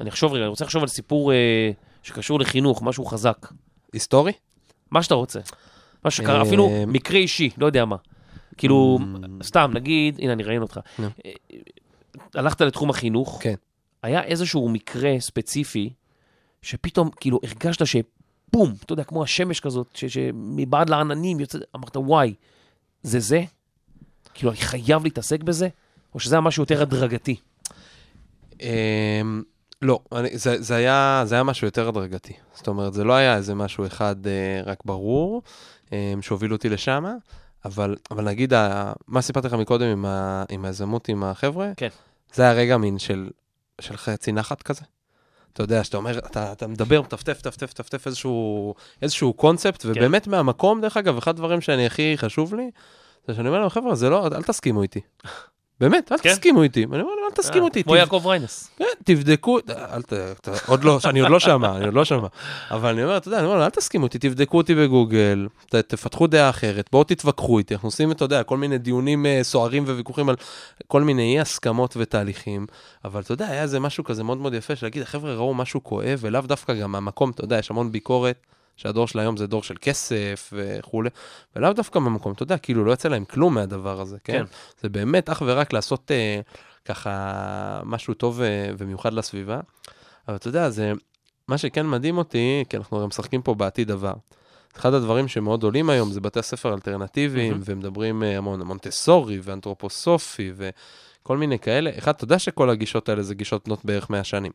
אני אחשוב רגע, אני רוצה לחשוב על סיפור אה, שקשור לחינוך, משהו חזק. היסטורי? מה שאתה רוצה. מה שקרה, אה, אפילו מקרה אישי, לא יודע מה. כאילו, Mm. סתם, נגיד, הנה, אני ראיין אותך. אה, הלכת לתחום החינוך, כן. היה איזשהו מקרה ספציפי, שפתאום, כאילו, הרגשת שבום, אתה יודע, כמו השמש כזאת, שמבעד לעננים יוצא, אמרת, וואי, זה זה? כאילו, אני חייב להתעסק בזה? או שזה היה משהו יותר הדרגתי? אמ, לא, אני, זה, זה, היה, זה היה משהו יותר הדרגתי. זאת אומרת, זה לא היה איזה משהו אחד אה, רק ברור, אה, שהוביל אותי לשם, אבל, אבל נגיד, ה, מה סיפרתי לך מקודם עם, ה, עם היזמות עם החבר'ה, כן. זה היה רגע מין של, של חצי נחת כזה. אתה יודע, שאתה אומר, אתה, אתה מדבר, מטפטף, טפטף, טפטף איזשהו, איזשהו קונספט, כן. ובאמת מהמקום, דרך אגב, אחד הדברים שאני הכי חשוב לי, זה שאני אומר להם, חבר'ה, זה לא, אל תסכימו איתי. באמת, אל כן. תסכימו איתי. ואני אומר אל תסכימו איתי. כמו יעקב ריינס. כן, תבדקו, אל ת... עוד לא, אני עוד לא שמע, אני עוד לא שמע. אבל אני אומר, אתה יודע, אני אומר, אל תסכימו איתי, תבדקו אותי בגוגל, תפתחו דעה אחרת, בואו תתווכחו איתי, אנחנו עושים, אתה יודע, כל מיני דיונים אה, סוערים וויכוחים על כל מיני אי הסכמות ותהליכים, אבל אתה יודע, היה איזה משהו כזה מאוד מאוד יפה, של להגיד, החבר'ה ראו משהו כואב, ולאו דווקא גם מהמקום, אתה יודע, יש המון ביקורת. שהדור של היום זה דור של כסף וכולי, ולאו דווקא מהמקום, אתה יודע, כאילו לא יצא להם כלום מהדבר הזה, כן? כן. זה באמת אך ורק לעשות אה, ככה משהו טוב אה, ומיוחד לסביבה. אבל אתה יודע, זה, מה שכן מדהים אותי, כי אנחנו הרי משחקים פה בעתיד עבר. אחד הדברים שמאוד עולים היום זה בתי הספר אלטרנטיביים, מהמם. ומדברים אה, המון, מונטסורי ואנתרופוסופי וכל מיני כאלה. אחד, אתה יודע שכל הגישות האלה זה גישות בנות בערך 100 שנים.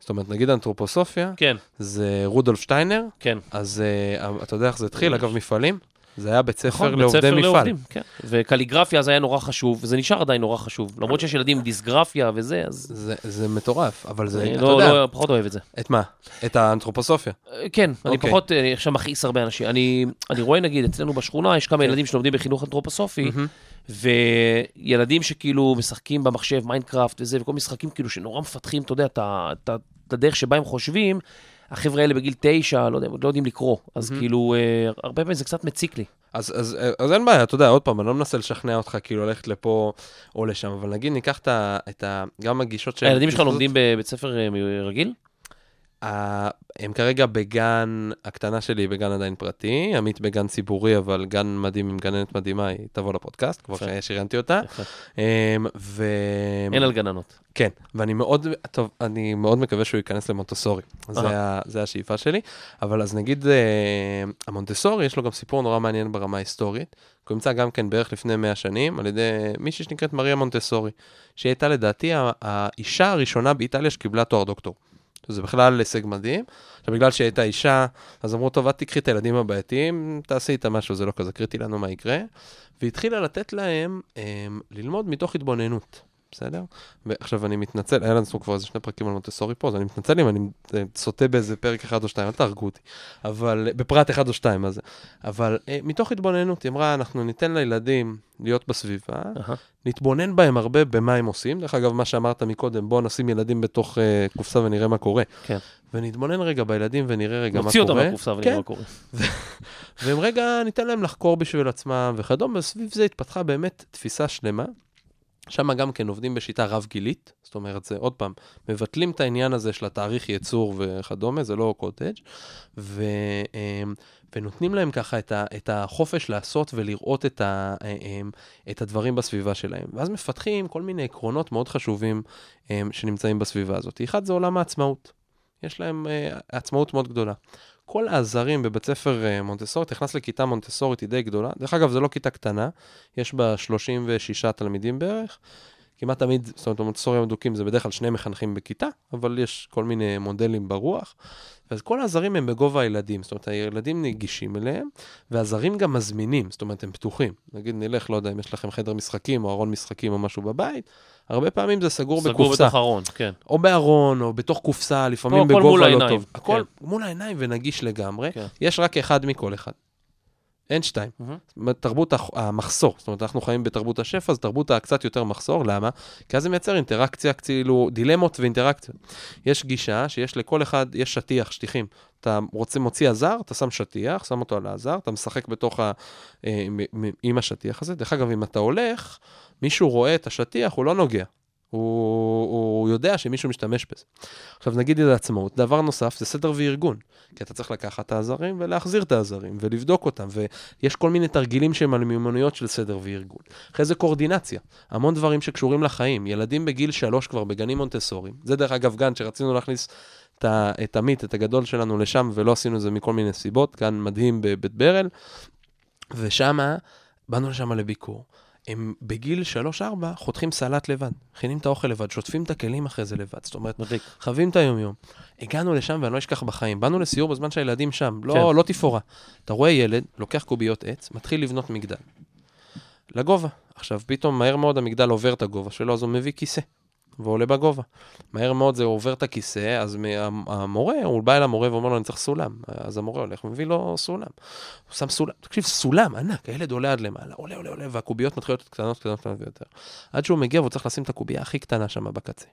זאת אומרת, נגיד אנתרופוסופיה, כן, זה רודולף שטיינר, כן. אז אה, אתה יודע איך זה התחיל? אגב, מפעלים. זה היה בית ספר נכון, בית לעובדי ספר מפעל. לעובדים, כן. וקליגרפיה זה היה נורא חשוב, וזה נשאר עדיין נורא חשוב. למרות שיש ילדים עם דיסגרפיה וזה, אז זה, זה מטורף, אבל זה, אני אתה לא, יודע, לא, פחות אוהב את זה. את מה? את האנתרופוסופיה. אה, כן, אני אוקיי. פחות, אה, עכשיו מכעיס הרבה אנשים. אני, אני רואה, נגיד, אצלנו בשכונה יש כן. כמה ילדים שלומדים בחינוך אנתרופוסופי, מהמם. וילדים שכאילו משחקים במחשב, מיינקראפט וזה, וכל משחקים כאילו שנורא מפתחים, אתה יודע, את הדרך שבה הם חושבים. החבר'ה האלה בגיל תשע, לא יודע, עוד לא יודעים לקרוא. אז כאילו, אה, הרבה פעמים זה קצת מציק לי. אז, אז, אז אין בעיה, אתה יודע, עוד פעם, אני לא מנסה לשכנע אותך כאילו ללכת לפה או לשם, אבל נגיד ניקח את ה... את ה גם הגישות של... הילדים שלך לומדים בבית ספר אה, רגיל? הם כרגע בגן, הקטנה שלי בגן עדיין פרטי, עמית בגן ציבורי, אבל גן מדהים עם גננת מדהימה, היא תבוא לפודקאסט, כבר. שריינתי אותה. אמ, ו... אין על גננות. כן, ואני מאוד, טוב, אני מאוד מקווה שהוא ייכנס למונטסורי. זה, זה השאיפה שלי. אבל אז נגיד, אה, המונטסורי, יש לו גם סיפור נורא מעניין ברמה ההיסטורית. הוא נמצא גם כן בערך לפני 100 שנים, על ידי מישהי שנקראת מריה מונטסורי, שהיא הייתה לדעתי האישה הראשונה באיטליה שקיבלה תואר דוקטור. שזה בכלל הישג מדהים. עכשיו, בגלל שהיא הייתה אישה, אז אמרו, טוב, את תקחי את הילדים הבעייתיים, תעשי איתם משהו, זה לא כזה קריטי לנו מה יקרה. והתחילה לתת להם אה, ללמוד מתוך התבוננות. בסדר? ועכשיו אני מתנצל, היה לנו כבר איזה שני פרקים על מונטסורי פה, אז אני מתנצל אם אני אה, סוטה באיזה פרק אחד או שתיים, אל תהרגו אותי. אבל, בפרט אחד או שתיים, אז... אבל אה, מתוך התבוננות, היא אמרה, אנחנו ניתן לילדים להיות בסביבה. נתבונן בהם הרבה במה הם עושים. דרך אגב, מה שאמרת מקודם, בוא נשים ילדים בתוך אה, קופסה ונראה מה קורה. כן. ונתבונן רגע בילדים ונראה רגע מה נוציא אותם קורה. מהקופסה ונראה כן, מה קורה. והם רגע ניתן להם לחקור בשביל עצמם וכדומה, וסביב זה התפתחה באמת תפיסה שלמה. שם גם כן עובדים בשיטה רב-גילית, זאת אומרת, זה עוד פעם, מבטלים את העניין הזה של התאריך ייצור וכדומה, זה לא קוטג', ו, אמ, ונותנים להם ככה את, ה, את החופש לעשות ולראות את, ה, אמ, את הדברים בסביבה שלהם. ואז מפתחים כל מיני עקרונות מאוד חשובים אמ, שנמצאים בסביבה הזאת. אחד זה עולם העצמאות. יש להם אה, עצמאות מאוד גדולה. כל העזרים בבית ספר אה, מונטסורי, אתה נכנס לכיתה מונטסורית, היא די גדולה. דרך אגב, זו לא כיתה קטנה, יש בה 36 תלמידים בערך. כמעט תמיד, זאת אומרת, במונטסורים הדוקים זה בדרך כלל שני מחנכים בכיתה, אבל יש כל מיני מודלים ברוח. ואז כל העזרים הם בגובה הילדים, זאת אומרת, הילדים נגישים אליהם, והעזרים גם מזמינים, זאת אומרת, הם פתוחים. נגיד, נלך, לא יודע, אם יש לכם חדר משחקים או ארון משחקים או משהו בבית, הרבה פעמים זה סגור, סגור בקופסה. בתוך ארון, כן. או בארון, או בתוך קופסה, לפעמים בגובה לא העיניים, טוב. הכל כן. מול העיניים ונגיש לגמרי. כן. יש רק אחד מכל אחד. אין שתיים. אומרת, תרבות המחסור. זאת אומרת, אנחנו חיים בתרבות השפע, אז תרבות הקצת יותר מחסור. למה? כי אז זה מייצר אינטראקציה, כאילו, דילמות ואינטראקציות. יש גישה שיש לכל אחד, יש שטיח, שטיחים. אתה רוצה, מוציא עזר, אתה שם שטיח, שם אותו על העזר, אתה משחק בתוך ה... אה, מ- עם השטיח הזה. דרך אגב, אם אתה הולך, מישהו רואה את השטיח, הוא לא נוגע. הוא, הוא יודע שמישהו משתמש בזה. עכשיו נגיד את העצמאות, דבר נוסף זה סדר וארגון, כי אתה צריך לקחת את העזרים ולהחזיר את העזרים ולבדוק אותם, ויש כל מיני תרגילים שהם על מיומנויות של סדר וארגון. אחרי זה קואורדינציה, המון דברים שקשורים לחיים, ילדים בגיל שלוש כבר בגנים מונטסוריים, זה דרך אגב גן שרצינו להכניס את, את עמית, את הגדול שלנו לשם, ולא עשינו את זה מכל מיני סיבות, גן מדהים בבית ברל, ושמה, באנו לשם לביקור. הם בגיל 3-4 חותכים סלט לבד, מכינים את האוכל לבד, שוטפים את הכלים אחרי זה לבד. זאת אומרת, מדליק. חווים את היומיום. הגענו לשם ואני לא אשכח בחיים. באנו לסיור בזמן שהילדים שם, לא, כן. לא תפאורה. אתה רואה ילד, לוקח קוביות עץ, מתחיל לבנות מגדל. לגובה. עכשיו, פתאום מהר מאוד המגדל עובר את הגובה שלו, אז הוא מביא כיסא. ועולה בגובה. מהר מאוד זה עובר את הכיסא, אז המורה, הוא בא אל המורה ואומר לו, אני צריך סולם. אז המורה הולך ומביא לו סולם. הוא שם סולם, תקשיב, סולם ענק, הילד עולה עד למעלה, עולה, עולה, עולה, והקוביות מתחילות להיות קטנות, קטנות, קטנות יותר. עד שהוא מגיע והוא צריך לשים את הקובייה הכי קטנה שם בקצה.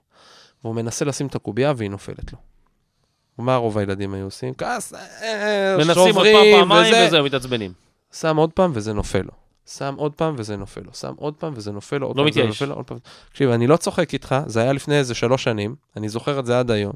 והוא מנסה לשים את הקובייה והיא נופלת לו. מה רוב הילדים היו עושים? כעס, אה, מנסים עוד פעם, שוברים, פעמיים, וזה. וזהו, מתעצבנים. שם עוד פעם וזה נופל לו. שם עוד פעם וזה נופל לו. שם עוד פעם וזה נופל לו. עוד לא פעם וזה. נופל לו, עוד פעם. תקשיב, אני לא צוחק איתך, זה היה לפני איזה שלוש שנים, אני זוכר את זה עד היום.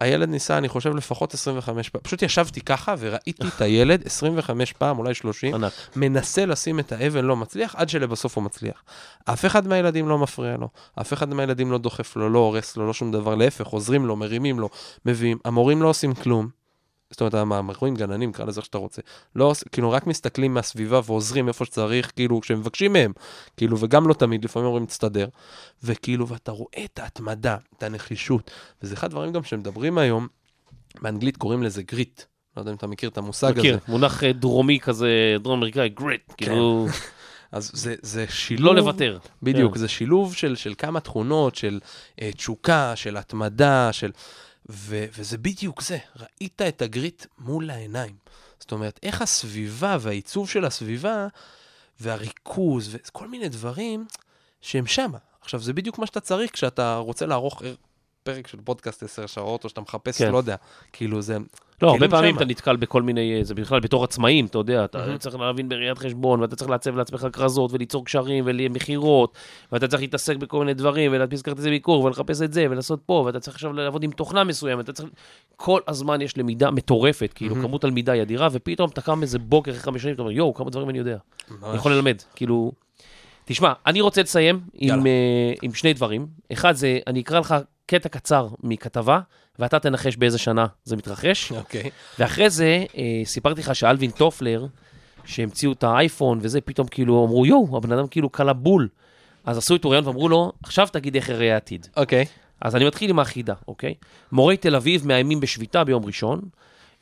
הילד ניסה, אני חושב, לפחות 25 פעם. פשוט ישבתי ככה וראיתי את הילד 25 פעם, אולי 30, ענק. מנסה לשים את האבן, לא מצליח, עד שלבסוף הוא מצליח. אף אחד מהילדים לא מפריע לו, אף אחד מהילדים לא דוחף לו, לא הורס לו, לא שום דבר, להפך, עוזרים לו, מרימים לו, מביאים. המורים לא עושים כלום. זאת אומרת, המורים, גננים, קרא לזה איך שאתה רוצה. לא, כאילו, רק מסתכלים מהסביבה ועוזרים איפה שצריך, כאילו, כשמבקשים מהם. כאילו, וגם לא תמיד, לפעמים אומרים, תסתדר. וכאילו, ואתה רואה את ההתמדה, את הנחישות. וזה אחד הדברים גם שמדברים היום, באנגלית קוראים לזה גריט. לא יודע אם אתה מכיר את המושג הזה. מכיר, מונח אה, דרומי כזה, דרום אמריקאי, גריט, כאילו, אז זה, זה שילוב... לא לוותר. בדיוק, כן. זה שילוב של, של כמה תכונות, של uh, תשוקה, של התמדה, של... ו, וזה בדיוק זה, ראית את הגריט מול העיניים. זאת אומרת, איך הסביבה והעיצוב של הסביבה והריכוז וכל מיני דברים שהם שמה. עכשיו, זה בדיוק מה שאתה צריך כשאתה רוצה לערוך ער- פרק של פודקאסט 10 שעות, או שאתה מחפש, כן. לא יודע, כאילו זה... לא, הרבה כלים פעמים שמה. אתה נתקל בכל מיני, זה בכלל בתור עצמאים, אתה יודע, אתה מהמם. צריך להבין בראיית חשבון, ואתה צריך לעצב לעצמך כרזות, וליצור קשרים, ומכירות, ואתה צריך להתעסק בכל מיני דברים, ולהדפיס כרטיסי ביקור, ולחפש את זה, ולעשות פה, ואתה צריך עכשיו לעבוד עם תוכנה מסוימת, אתה צריך... כל הזמן יש למידה מטורפת, כאילו, מהמם. כמות הלמידה היא אדירה, ופתאום אתה קם איזה בוקר אחרי חמש שנים, אתה אומר, יואו, כמה דברים אני יודע. אני. יכול ללמד, כאילו... תשמע, אני רוצה לסיים עם. אה, עם שני דברים. אחד זה, אני אקרא לך קטע קצר מכתבה, ואתה תנחש באיזה שנה זה מתרחש. אוקיי. ואחרי זה, אה, סיפרתי לך שאלווין טופלר, שהמציאו את האייפון וזה, פתאום כאילו אמרו, יואו, הבן אדם כאילו קלע בול. אז עשו איתו ראיון ואמרו לו, עכשיו תגיד איך יראה העתיד. אוקיי. אז אני מתחיל עם החידה, אוקיי? מורי תל אביב מאיימים בשביתה ביום ראשון.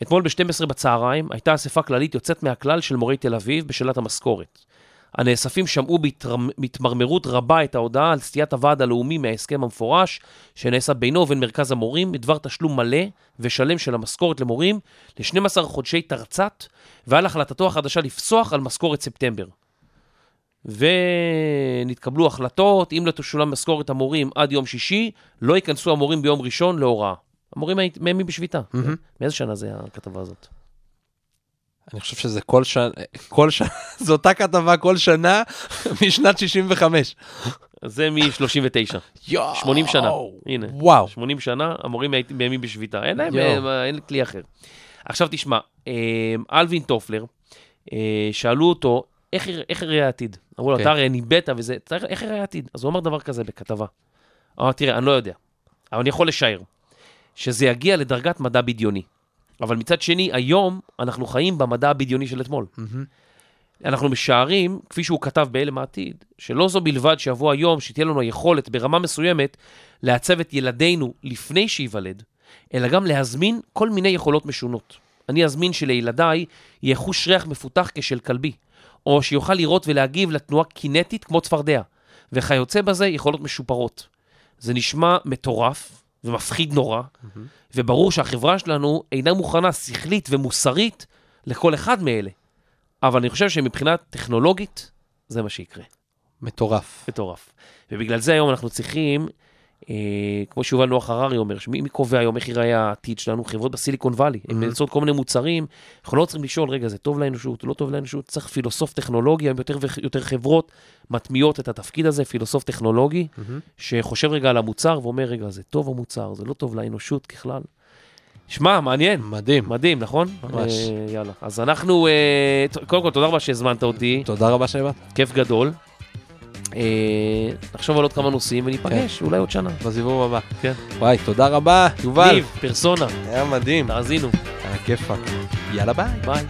אתמול ב-12 בצהריים הייתה אספה כללית יוצאת מהכלל של מורי תל אביב בשאלת המשכורת. הנאספים שמעו בהתמרמרות רבה את ההודעה על סטיית הוועד הלאומי מההסכם המפורש שנעשה בינו ובין מרכז המורים בדבר תשלום מלא ושלם של המשכורת למורים ל-12 חודשי תרצ"ת ועל החלטתו החדשה לפסוח על משכורת ספטמבר. ונתקבלו החלטות, אם לא תשולם משכורת המורים עד יום שישי, לא ייכנסו המורים ביום ראשון להוראה. המורים מאיימים בשביתה. מהמם. מאיזה שנה זה הכתבה הזאת? אני חושב שזה כל שנה, כל שנה, זו אותה כתבה כל שנה משנת 65. זה מ-39, יואו. 80 שנה. הנה, וואו. 80 שנה, המורים מאיימים בשביתה. אין להם. אה, אין כלי אחר. עכשיו תשמע, אה, אלווין טופלר, אה, שאלו אותו, איך איך יראה העתיד? אמרו לו, כן. אתה הרי ניבאת וזה, איך יראה העתיד? אז הוא אמר דבר כזה בכתבה. אמר, תראה, אני לא יודע, אבל אני יכול לשער, שזה יגיע לדרגת מדע בדיוני. אבל מצד שני, היום אנחנו חיים במדע הבדיוני של אתמול. מהמם. אנחנו משערים, כפי שהוא כתב בהלם העתיד, שלא זו בלבד שיבוא היום שתהיה לנו היכולת ברמה מסוימת לעצב את ילדינו לפני שייוולד, אלא גם להזמין כל מיני יכולות משונות. אני אזמין שלילדיי יהיה חוש ריח מפותח כשל כלבי, או שיוכל לראות ולהגיב לתנועה קינטית כמו צפרדע, וכיוצא בזה יכולות משופרות. זה נשמע מטורף ומפחיד נורא, וברור שהחברה שלנו אינה מוכנה שכלית ומוסרית לכל אחד מאלה. אבל אני חושב שמבחינה טכנולוגית, זה מה שיקרה. מטורף. מטורף. ובגלל זה היום אנחנו צריכים, כמו שיובל נוח הררי אומר, שמי מי קובע היום איך ייראה העתיד שלנו? חברות בסיליקון וואלי. הן Mhm. מייצרות כל מיני מוצרים, אנחנו לא צריכים לשאול, רגע, זה טוב לאנושות, לא טוב לאנושות, צריך פילוסוף טכנולוגי, היום יותר ויותר חברות מטמיעות את התפקיד הזה, פילוסוף טכנולוגי, מהמם. שחושב רגע על המוצר ואומר, רגע, זה טוב המוצר, זה לא טוב לאנושות ככלל. שמע, מעניין. מדהים. מדהים, נכון? ממש. אה, יאללה. אז אנחנו, אה, קודם כל, תודה רבה שהזמנת אותי, תודה רבה שבאת. כיף גדול. אה, נחשוב על עוד כמה נושאים וניפגש, אולי עוד שנה. בסיבוב הבא. כן. וואי, תודה רבה, יובל. ניב, פרסונה, היה מדהים. תאזינו, היה כיף. יאללה ביי. ביי.